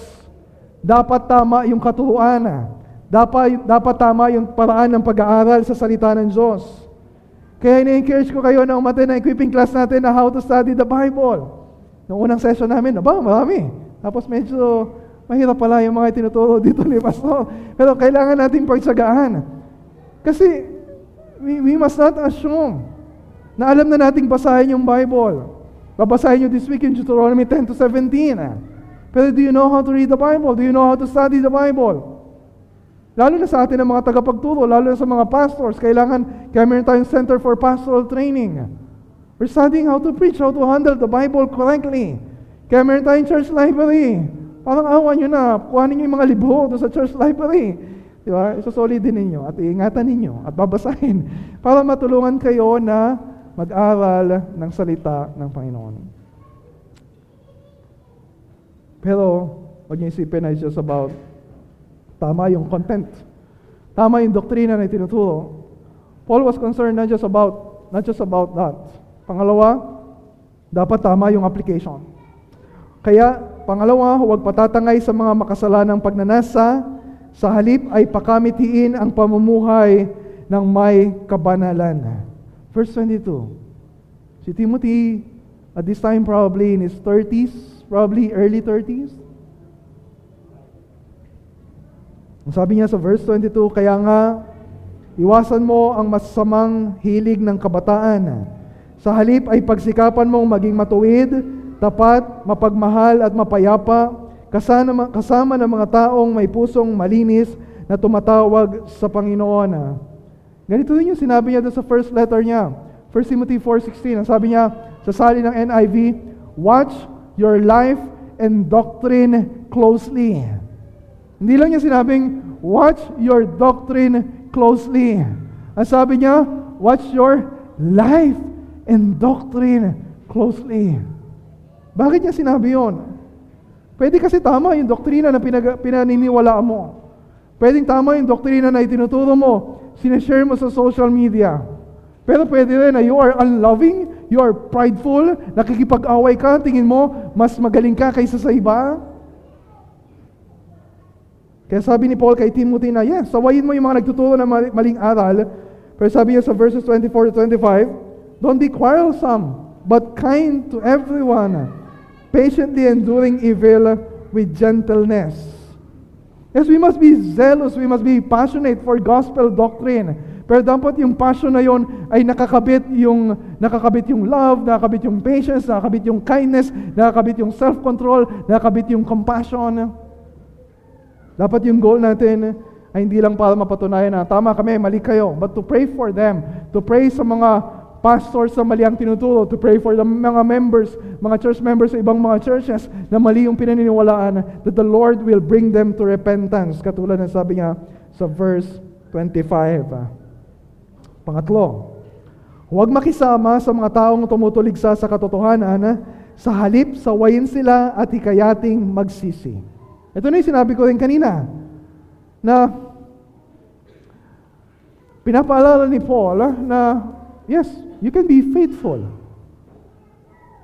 Dapat tama yung katuruan. Dapat, dapat tama yung paraan ng pag-aaral sa salita ng Diyos. Kaya ini-encourage ko kayo na umaten na equipping class natin na how to study the Bible. Noong unang session namin, aba, marami. Tapos medyo mahirap pala yung mga tinuturo dito ni Pastor. Pero kailangan natin pagsagaan. Kasi we, we must not assume na alam na nating basahin yung Bible. Babasahin nyo this week in Deuteronomy 10 to 17. Pero do you know how to read the Bible? Do you know how to study the Bible? Lalo na sa atin ng mga tagapagturo, lalo na sa mga pastors, kailangan, kaya meron tayong Center for Pastoral Training. We're studying how to preach, how to handle the Bible correctly. Kaya meron tayong church library. Parang awa nyo na, kuhanin nyo yung mga libro doon sa church library. Di ba? Isasolid din ninyo at iingatan ninyo at babasahin para matulungan kayo na mag-aral ng salita ng Panginoon. Pero, wag niyo isipin na it's just about Tama yung content. Tama yung doktrina na itinuturo. Paul was concerned not just about not just about that. Pangalawa, dapat tama yung application. Kaya, pangalawa, huwag patatangay sa mga makasalanang pagnanasa, sa halip ay pakamitiin ang pamumuhay ng may kabanalan. Verse 22. Si Timothy, at this time probably in his 30s, probably early 30s, Sabi niya sa verse 22, kaya nga, iwasan mo ang masamang hilig ng kabataan. Sa halip ay pagsikapan mong maging matuwid, tapat, mapagmahal at mapayapa, kasama, kasama ng mga taong may pusong malinis na tumatawag sa Panginoon. Ganito din yung sinabi niya sa first letter niya. 1 Timothy 4.16, ang sabi niya sa sali ng NIV, Watch your life and doctrine closely. Hindi lang niya sinabing, watch your doctrine closely. Ang sabi niya, watch your life and doctrine closely. Bakit niya sinabi yon? Pwede kasi tama yung doktrina na pinag- pinaniniwala mo. Pwedeng tama yung doktrina na itinuturo mo, sinashare mo sa social media. Pero pwede rin na you are unloving, you are prideful, nakikipag-away ka, tingin mo, mas magaling ka kaysa sa iba. Kaya sabi ni Paul kay Timothy na, yes, sawayin mo yung mga nagtuturo ng maling aral. Pero sabi niya sa verses 24 to 25, Don't be quarrelsome, but kind to everyone, patiently enduring evil with gentleness. Yes, we must be zealous, we must be passionate for gospel doctrine. Pero dapat yung passion na yon ay nakakabit yung nakakabit yung love, nakakabit yung patience, nakakabit yung kindness, nakakabit yung self-control, nakakabit yung compassion. Dapat yung goal natin ay hindi lang para mapatunayan na tama kami, mali kayo, but to pray for them, to pray sa mga pastors na mali ang tinuturo, to pray for the mga members, mga church members sa ibang mga churches na mali yung pinaniniwalaan, that the Lord will bring them to repentance. Katulad ng sabi niya sa verse 25. Pangatlo, huwag makisama sa mga taong tumutuligsa sa katotohanan, sa halip sawayin sila at hikayating magsisi. Ito na yung sinabi ko rin kanina, na pinapaalala ni Paul ah, na, yes, you can be faithful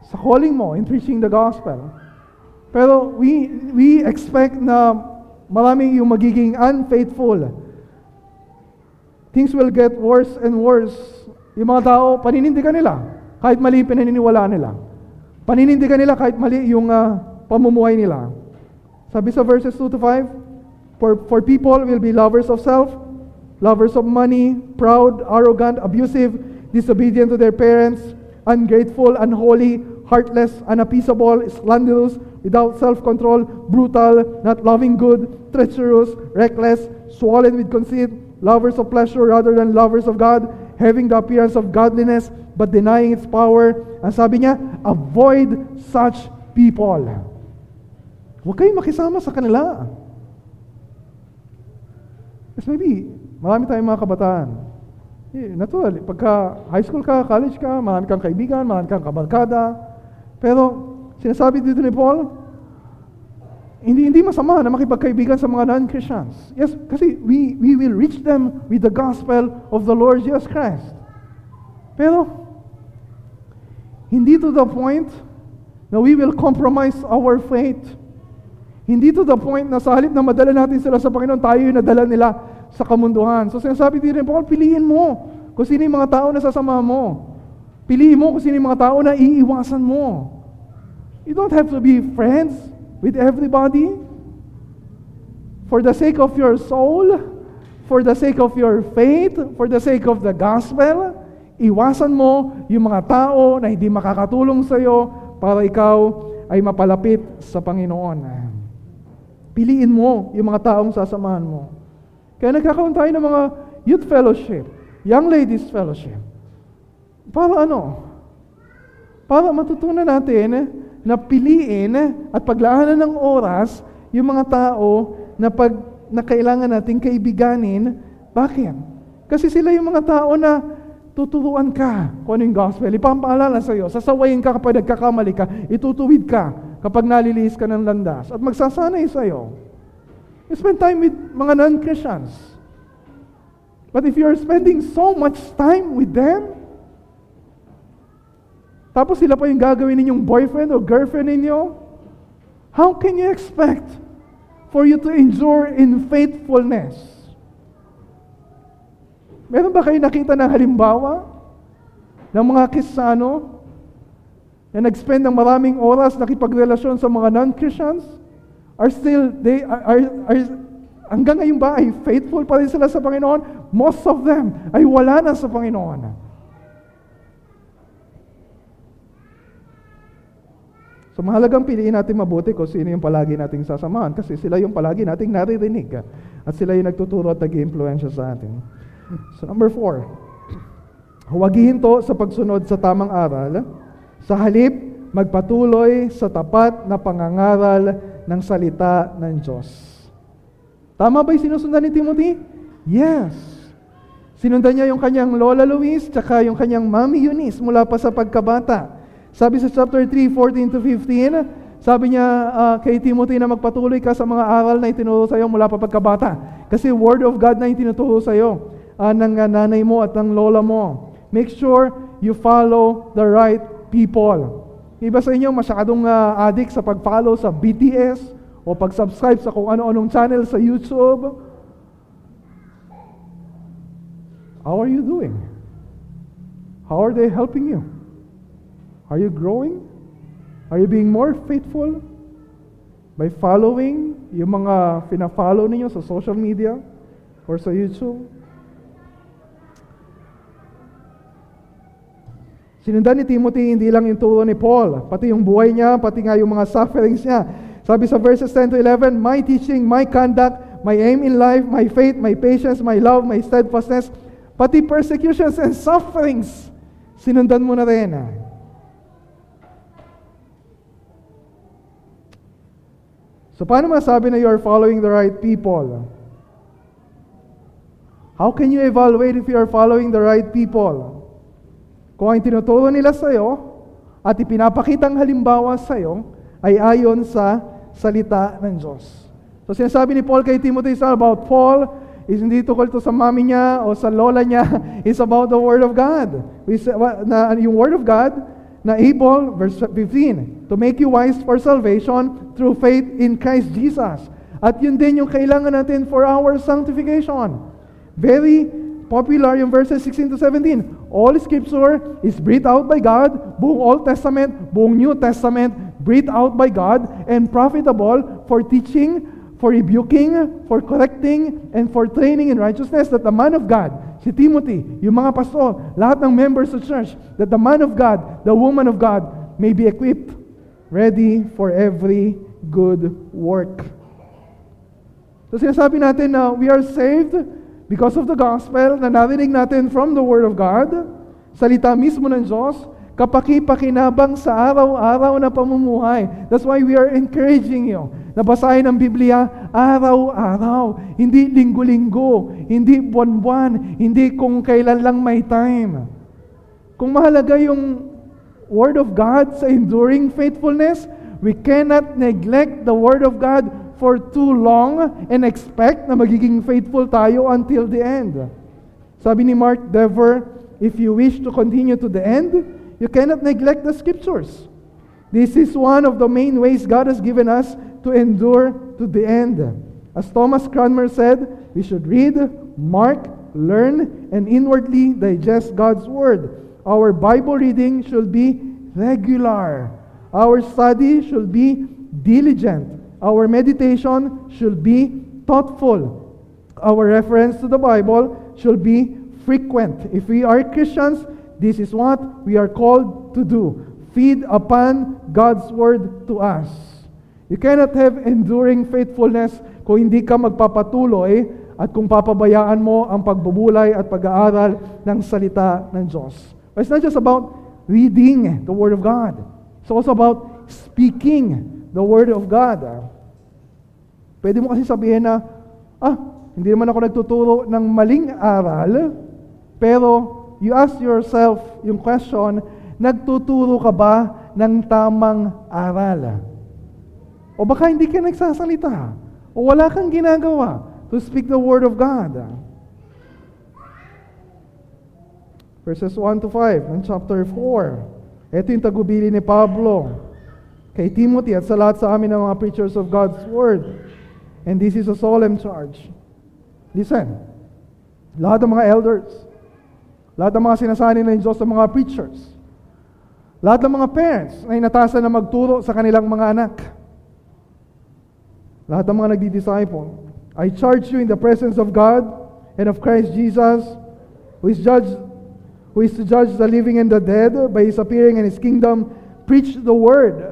sa calling mo in preaching the gospel. Pero we, we expect na maraming yung magiging unfaithful. Things will get worse and worse. Yung mga tao, paninindigan nila kahit mali pinaniniwala nila. Paninindigan nila kahit mali yung uh, pamumuhay nila. Sabi sa verses 2 to 5, for, for people will be lovers of self, lovers of money, proud, arrogant, abusive, disobedient to their parents, ungrateful, unholy, heartless, unappeasable, slanderous, without self-control, brutal, not loving good, treacherous, reckless, swollen with conceit, lovers of pleasure rather than lovers of God, having the appearance of godliness but denying its power. Ang sabi niya, avoid such people. Huwag kayong makisama sa kanila. Yes, maybe, marami tayong mga kabataan. Eh, natural, pagka high school ka, college ka, marami kang kaibigan, marami kang kabarkada. Pero, sinasabi dito ni Paul, hindi hindi masama na makipagkaibigan sa mga non-Christians. Yes, kasi we, we will reach them with the gospel of the Lord Jesus Christ. Pero, hindi to the point na we will compromise our faith hindi to the point na sa halip na madala natin sila sa Panginoon, tayo yung nadala nila sa kamunduhan. So sinasabi din rin, Paul, piliin mo kung sino yung mga tao na sasama mo. Piliin mo kung sino yung mga tao na iiwasan mo. You don't have to be friends with everybody. For the sake of your soul, for the sake of your faith, for the sake of the gospel, iwasan mo yung mga tao na hindi makakatulong sa iyo para ikaw ay mapalapit sa Panginoon. Piliin mo yung mga taong sasamahan mo. Kaya nagkakaroon tayo ng mga youth fellowship, young ladies fellowship. Para ano? Para matutunan natin na piliin at paglaanan ng oras yung mga tao na pag na kailangan nating kaibiganin. Bakit? Kasi sila yung mga tao na tuturuan ka kung ano yung gospel. Ipapaalala sa iyo, sasawayin ka kapag nagkakamali ka, itutuwid ka kapag nalilihis ka ng landas at magsasanay sa iyo. You spend time with mga non-Christians. But if you're spending so much time with them, tapos sila pa yung gagawin ninyong boyfriend or girlfriend ninyo, how can you expect for you to endure in faithfulness? Meron ba kayo nakita ng halimbawa ng mga kisano na nag-spend ng maraming oras nakipagrelasyon sa mga non-Christians? Are still, they are, are, are hanggang ngayon ba ay faithful pa rin sila sa Panginoon? Most of them ay wala na sa Panginoon. So mahalagang piliin natin mabuti kung sino yung palagi nating sasamahan kasi sila yung palagi nating naririnig at sila yung nagtuturo at nag-iimpluensya sa atin. So number four, huwag hinto sa pagsunod sa tamang aral. Sa halip, magpatuloy sa tapat na pangangaral ng salita ng Diyos. Tama ba yung sinusundan ni Timothy? Yes. Sinundan niya yung kanyang Lola Luis tsaka yung kanyang Mami Eunice mula pa sa pagkabata. Sabi sa chapter 3, 14 to 15, sabi niya uh, kay Timothy na magpatuloy ka sa mga aral na itinuro sa iyo mula pa pagkabata. Kasi Word of God na itinuturo sa iyo uh, ng uh, nanay mo at ng lola mo. Make sure you follow the right people. Iba sa inyo masyadong uh, addict sa pag-follow sa BTS o pag-subscribe sa kung ano-anong channel sa YouTube. How are you doing? How are they helping you? Are you growing? Are you being more faithful by following yung mga fina-follow ninyo sa social media or sa YouTube? Sinundan ni Timothy hindi lang yung turo ni Paul, pati yung buhay niya, pati nga yung mga sufferings niya. Sabi sa verses 10 to 11, My teaching, my conduct, my aim in life, my faith, my patience, my love, my steadfastness, pati persecutions and sufferings, sinundan mo na rin. So paano masabi na you are following the right people? How can you evaluate if you are following the right people? Kung ang tinuturo nila sa iyo at ipinapakitang halimbawa sa iyo ay ayon sa salita ng Diyos. So sinasabi ni Paul kay Timothy is about Paul is hindi tukol to sa mami niya o sa lola niya. It's about the Word of God. We say, na, yung Word of God na able, verse 15, to make you wise for salvation through faith in Christ Jesus. At yun din yung kailangan natin for our sanctification. Very popular yung verses 16 to 17. All Scripture is breathed out by God, buong Old Testament, buong New Testament, breathed out by God, and profitable for teaching, for rebuking, for correcting, and for training in righteousness, that the man of God, si Timothy, yung mga pastor, lahat ng members of church, that the man of God, the woman of God, may be equipped, ready for every good work. So sinasabi natin na we are saved because of the gospel na narinig natin from the Word of God, salita mismo ng Diyos, kapaki-pakinabang sa araw-araw na pamumuhay. That's why we are encouraging you na basahin ang Biblia araw-araw, hindi linggo-linggo, hindi buwan-buwan, hindi kung kailan lang may time. Kung mahalaga yung Word of God sa enduring faithfulness, we cannot neglect the Word of God for too long and expect na magiging faithful tayo until the end. Sabi ni Mark Dever, if you wish to continue to the end, you cannot neglect the Scriptures. This is one of the main ways God has given us to endure to the end. As Thomas Cranmer said, we should read, mark, learn, and inwardly digest God's Word. Our Bible reading should be regular. Our study should be diligent. Our meditation should be thoughtful. Our reference to the Bible should be frequent. If we are Christians, this is what we are called to do feed upon God's Word to us. You cannot have enduring faithfulness kung hindi ka magpapatuloy at kung papabayaan mo ang pagbubulay at pag-aaral ng salita ng Diyos. But it's not just about reading the Word of God. It's also about speaking the Word of God. Pwede mo kasi sabihin na, ah, hindi naman ako nagtuturo ng maling aral, pero you ask yourself yung question, nagtuturo ka ba ng tamang aral? O baka hindi ka nagsasalita, o wala kang ginagawa to speak the Word of God. Verses 1 to 5 in chapter 4. Ito yung tagubili ni Pablo kay Timothy at sa lahat sa amin ng mga preachers of God's Word. And this is a solemn charge. Listen, lahat ng mga elders, lahat ng mga sinasani ng Diyos sa mga preachers, lahat ng mga parents na inatasan na magturo sa kanilang mga anak, lahat ng mga nagdi-disciple, I charge you in the presence of God and of Christ Jesus, who is judge, who is to judge the living and the dead by his appearing in his kingdom, preach the word.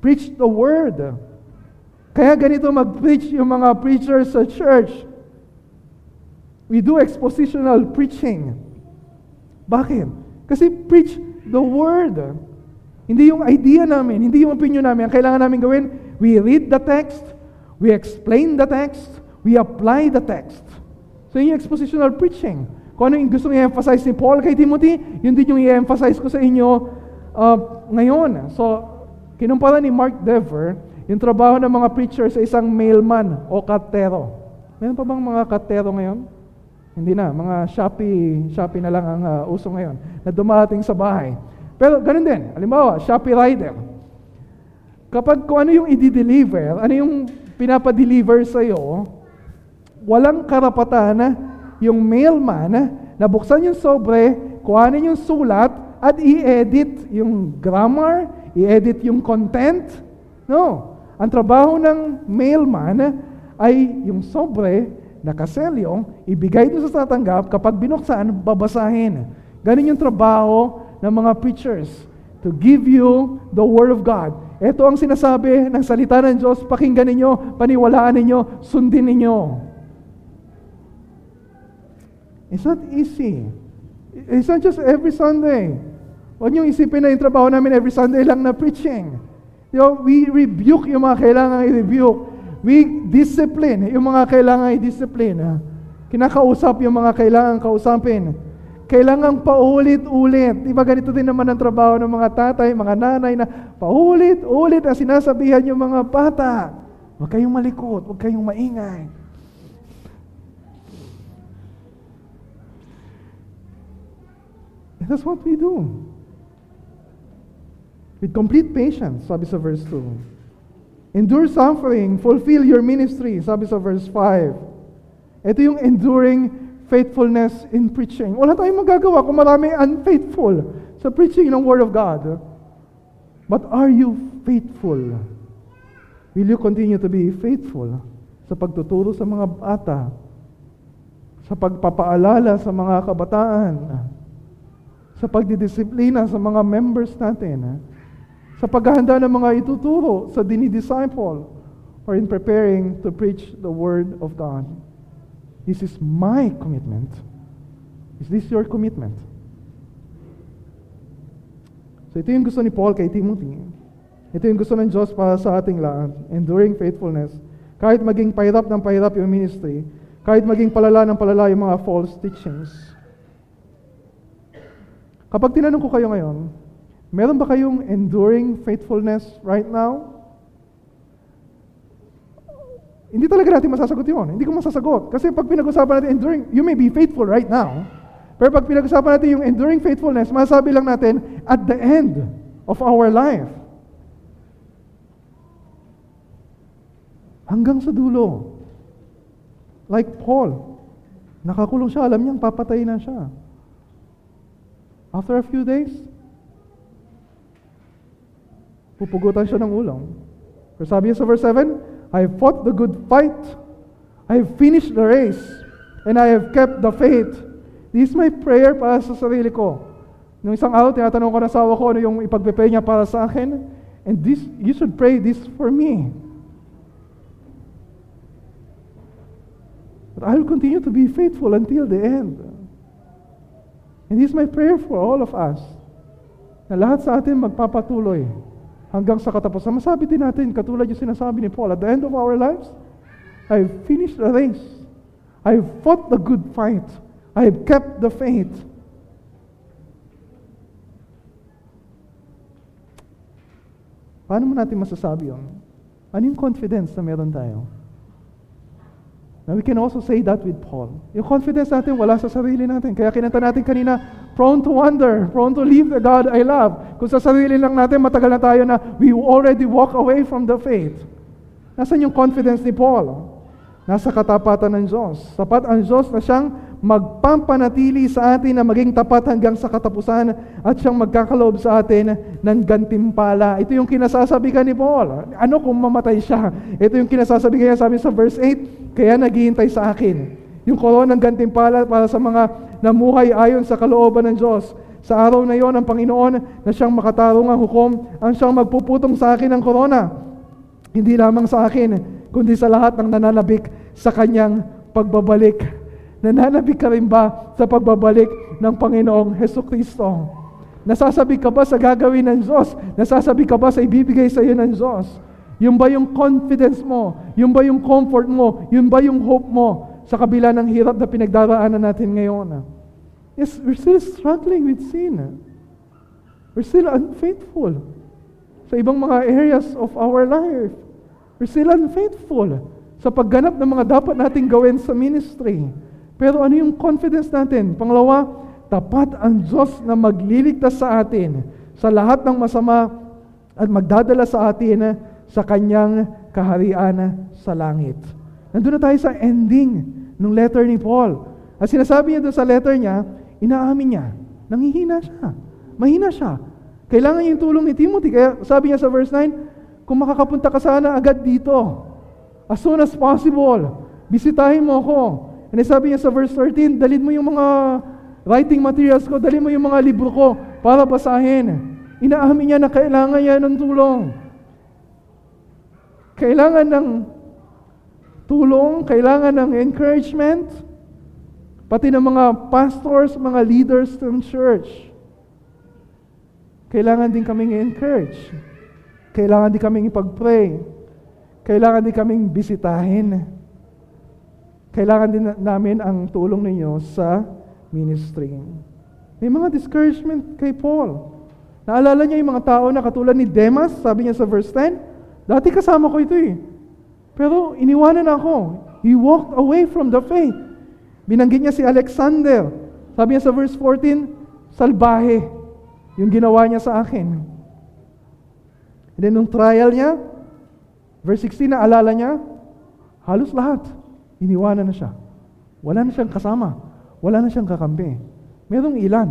Preach the word. Kaya ganito mag-preach yung mga preachers sa church. We do expositional preaching. Bakit? Kasi preach the word. Hindi yung idea namin, hindi yung opinion namin. Ang kailangan namin gawin, we read the text, We explain the text, we apply the text. So yung expositional preaching, kung ano yung gusto i-emphasize ni Paul kay Timothy, yun din yung i-emphasize ko sa inyo uh, ngayon. So, kinumpara ni Mark Dever yung trabaho ng mga preacher sa isang mailman o katero. Meron pa bang mga katero ngayon? Hindi na, mga Shopee, Shopee na lang ang uh, uso ngayon na dumating sa bahay. Pero ganun din, halimbawa, Shopee rider. Kapag kung ano yung i-deliver, ano yung pinapadeliver sa iyo, walang karapatan na yung mailman na buksan yung sobre, kuhanin yung sulat, at i-edit yung grammar, i-edit yung content. No. Ang trabaho ng mailman ay yung sobre, nakaselyong, ibigay doon sa tatanggap, kapag binuksan, babasahin. Ganun yung trabaho ng mga preachers to give you the Word of God. Ito ang sinasabi ng salita ng Diyos, pakinggan ninyo, paniwalaan ninyo, sundin ninyo. It's not easy. It's not just every Sunday. Huwag niyong isipin na yung trabaho namin every Sunday lang na preaching. You know, we rebuke yung mga kailangan i-rebuke. We discipline yung mga kailangan i-discipline. Kinakausap yung mga kailangan kausapin. Kailangan paulit-ulit. Di ba ganito din naman ang trabaho ng mga tatay, mga nanay na paulit-ulit ang sinasabihan yung mga bata. Huwag kayong malikot, huwag kayong maingay. That's what we do. With complete patience, sabi sa verse 2. Endure suffering, fulfill your ministry, sabi sa verse 5. Ito yung enduring faithfulness in preaching. Wala tayong magagawa kung marami unfaithful sa preaching ng Word of God. But are you faithful? Will you continue to be faithful sa pagtuturo sa mga bata, sa pagpapaalala sa mga kabataan, sa pagdidisiplina sa mga members natin, sa paghahanda ng mga ituturo sa dinidisciple, or in preparing to preach the Word of God. This is my commitment. Is this your commitment? So ito yung gusto ni Paul kay Timothy. Ito yung gusto ng Diyos para sa ating lahat. Enduring faithfulness. Kahit maging pahirap ng pahirap yung ministry, kahit maging palala ng palala yung mga false teachings. Kapag tinanong ko kayo ngayon, meron ba kayong enduring faithfulness right now? Hindi talaga natin masasagot yun. Hindi ko masasagot. Kasi pag pinag-usapan natin enduring, you may be faithful right now. Pero pag pinag-usapan natin yung enduring faithfulness, masasabi lang natin at the end of our life. Hanggang sa dulo. Like Paul. Nakakulong siya, alam niyang papatay na siya. After a few days, pupugutan siya ng ulang. Pero sabi sa verse 7, I have fought the good fight, I have finished the race, and I have kept the faith. This is my prayer para sa sarili ko. Nung isang araw, tinatanong ko na asawa ko ano yung ipagpe niya para sa akin. And this, you should pray this for me. But I will continue to be faithful until the end. And this is my prayer for all of us. Na lahat sa atin magpapatuloy hanggang sa katapusan. Masabi din natin, katulad yung sinasabi ni Paul, at the end of our lives, I have finished the race. I have fought the good fight. I have kept the faith. Paano mo natin masasabi yun? Ano yung confidence na meron tayo? Now we can also say that with Paul. Yung confidence natin wala sa sarili natin. Kaya kinanta natin kanina, prone to wonder, prone to leave the God I love. Kung sa sarili lang natin, matagal na tayo na we already walk away from the faith. Nasaan yung confidence ni Paul? Nasa katapatan ng Diyos. Sapat ang Diyos na siyang magpampanatili sa atin na maging tapat hanggang sa katapusan at siyang magkakaloob sa atin ng gantimpala. Ito yung kinasasabihan ni Paul. Ano kung mamatay siya? Ito yung kinasasabihan niya sabi sa verse 8, kaya naghihintay sa akin. Yung koronang gantimpala para sa mga namuhay ayon sa kalooban ng Diyos. Sa araw na yon, ang Panginoon na siyang makatarong ang hukom, ang siyang magpuputong sa akin ng korona. Hindi lamang sa akin, kundi sa lahat ng nananabik sa kanyang pagbabalik Nananabik ka rin ba sa pagbabalik ng Panginoong Heso Kristo? Nasasabi ka ba sa gagawin ng Diyos? Nasasabi ka ba sa ibibigay sa iyo ng Diyos? Yung ba yung confidence mo? Yung ba yung comfort mo? Yung ba yung hope mo sa kabila ng hirap na pinagdaraanan natin ngayon? Yes, we're still struggling with sin. We're still unfaithful sa ibang mga areas of our life. We're still unfaithful sa pagganap ng mga dapat nating gawin sa ministry. Pero ano yung confidence natin? Pangalawa, tapat ang Diyos na magliligtas sa atin sa lahat ng masama at magdadala sa atin sa kanyang kaharian sa langit. Nandun na tayo sa ending ng letter ni Paul. At sinasabi niya doon sa letter niya, inaamin niya, nangihina siya. Mahina siya. Kailangan niya yung tulong ni Timothy. Kaya sabi niya sa verse 9, kung makakapunta ka sana agad dito, as soon as possible, bisitahin mo ako. And sabi niya sa verse 13, dalhin mo yung mga writing materials ko, dalhin mo yung mga libro ko para basahin. Inaamin niya na kailangan niya ng tulong. Kailangan ng tulong, kailangan ng encouragement, pati ng mga pastors, mga leaders ng church. Kailangan din kaming encourage. Kailangan din kaming ipag-pray. Kailangan din kaming bisitahin. Kailangan din namin ang tulong ninyo sa ministry. May mga discouragement kay Paul. Naalala niya yung mga tao na katulad ni Demas, sabi niya sa verse 10, dati kasama ko ito eh. Pero iniwanan ako. He walked away from the faith. Binanggit niya si Alexander. Sabi niya sa verse 14, salbahe yung ginawa niya sa akin. And then nung trial niya, verse 16 na alala niya, halos lahat Iniwanan na siya. Wala na siyang kasama. Wala na siyang kakampi. Merong ilan.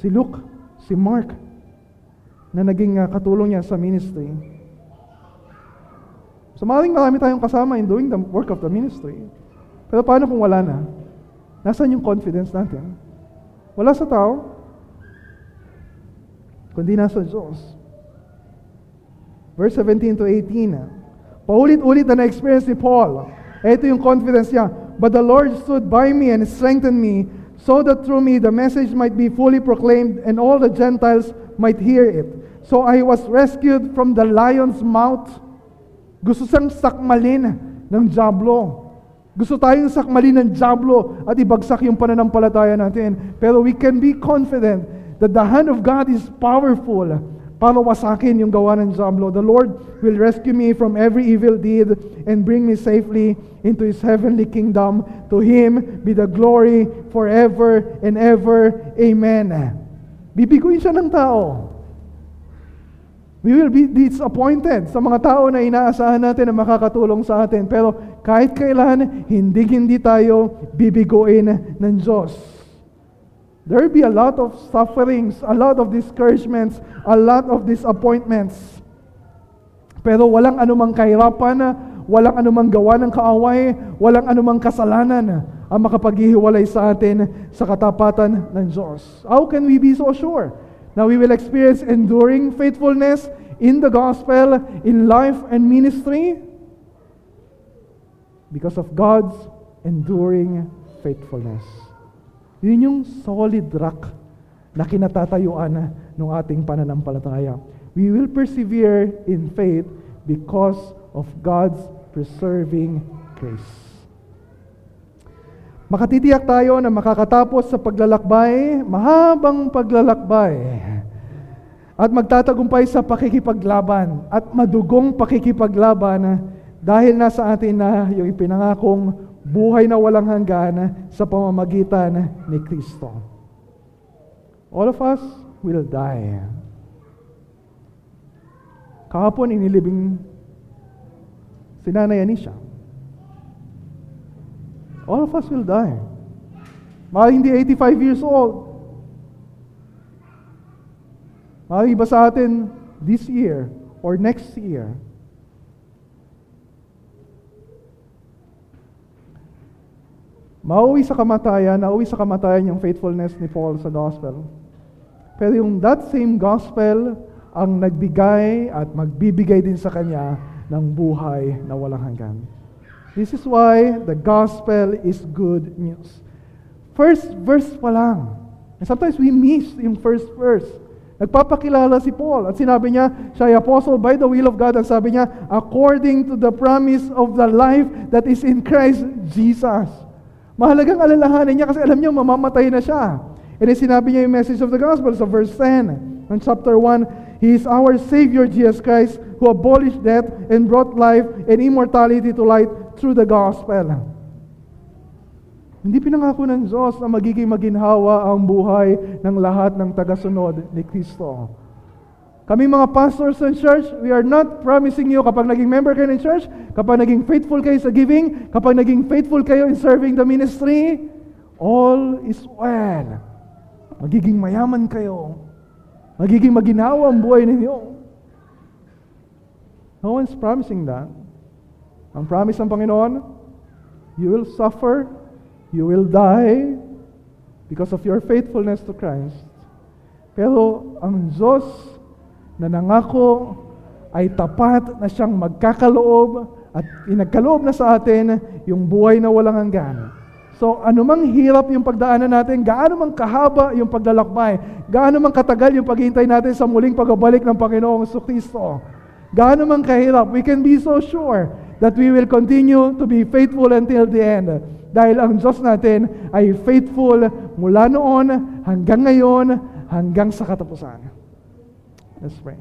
Si Luke, si Mark, na naging uh, katulong niya sa ministry. So maraming marami tayong kasama in doing the work of the ministry. Pero paano kung wala na? Nasaan yung confidence natin? Wala sa tao, kundi nasa Diyos. Verse 17 to 18. Paulit-ulit na na-experience ni Paul ito yung confidence niya. But the Lord stood by me and strengthened me so that through me the message might be fully proclaimed and all the Gentiles might hear it. So I was rescued from the lion's mouth. Gusto siyang sakmalin ng Diablo. Gusto tayong sakmalin ng Diablo at ibagsak yung pananampalataya natin. Pero we can be confident that the hand of God is powerful para wasakin yung gawa ng Diablo. The Lord will rescue me from every evil deed and bring me safely into His heavenly kingdom. To Him be the glory forever and ever. Amen. Bibiguin siya ng tao. We will be disappointed sa mga tao na inaasahan natin na makakatulong sa atin. Pero kahit kailan, hindi hindi tayo bibiguin ng Diyos. There will be a lot of sufferings, a lot of discouragements, a lot of disappointments. Pero walang anumang kahirapan, walang anumang gawa ng kaaway, walang anumang kasalanan ang makapaghihiwalay sa atin sa katapatan ng Diyos. How can we be so sure? Now we will experience enduring faithfulness in the gospel, in life and ministry because of God's enduring faithfulness. Yun yung solid rock na kinatatayuan ng ating pananampalataya. We will persevere in faith because of God's preserving grace. Makatitiyak tayo na makakatapos sa paglalakbay, mahabang paglalakbay, at magtatagumpay sa pakikipaglaban at madugong pakikipaglaban dahil nasa atin na yung ipinangakong buhay na walang hanggan sa pamamagitan ni Kristo. All of us will die. Kahapon inilibing si Nanay Anisha. All of us will die. Mga hindi 85 years old. Mga iba sa atin this year or next year. Mauwi sa kamatayan, nauwi sa kamatayan yung faithfulness ni Paul sa gospel. Pero yung that same gospel ang nagbigay at magbibigay din sa kanya ng buhay na walang hanggan. This is why the gospel is good news. First verse pa lang. And sometimes we miss yung first verse. Nagpapakilala si Paul at sinabi niya, siya ay apostle by the will of God. At sabi niya, according to the promise of the life that is in Christ Jesus. Mahalagang alalahanin niya kasi alam niya mamamatay na siya. And sinabi niya yung message of the gospel sa verse 10 ng chapter 1, He is our Savior Jesus Christ who abolished death and brought life and immortality to light through the gospel. Hindi pinangako ng Diyos na magiging maginhawa ang buhay ng lahat ng tagasunod ni Kristo. Kami mga pastors ng church, we are not promising you kapag naging member kayo ng church, kapag naging faithful kayo sa giving, kapag naging faithful kayo in serving the ministry, all is well. Magiging mayaman kayo. Magiging maginhawa ang buhay ninyo. No one's promising that. Ang promise ng Panginoon, you will suffer, you will die because of your faithfulness to Christ. Pero ang Diyos na nangako ay tapat na siyang magkakaloob at inagkaloob na sa atin yung buhay na walang hanggan. So, anumang hirap yung pagdaanan natin, gaano man kahaba yung paglalakbay, gaano man katagal yung paghihintay natin sa muling pagbabalik ng Panginoong Kristo, gaano man kahirap, we can be so sure that we will continue to be faithful until the end. Dahil ang Diyos natin ay faithful mula noon hanggang ngayon, hanggang sa katapusan. Let's pray.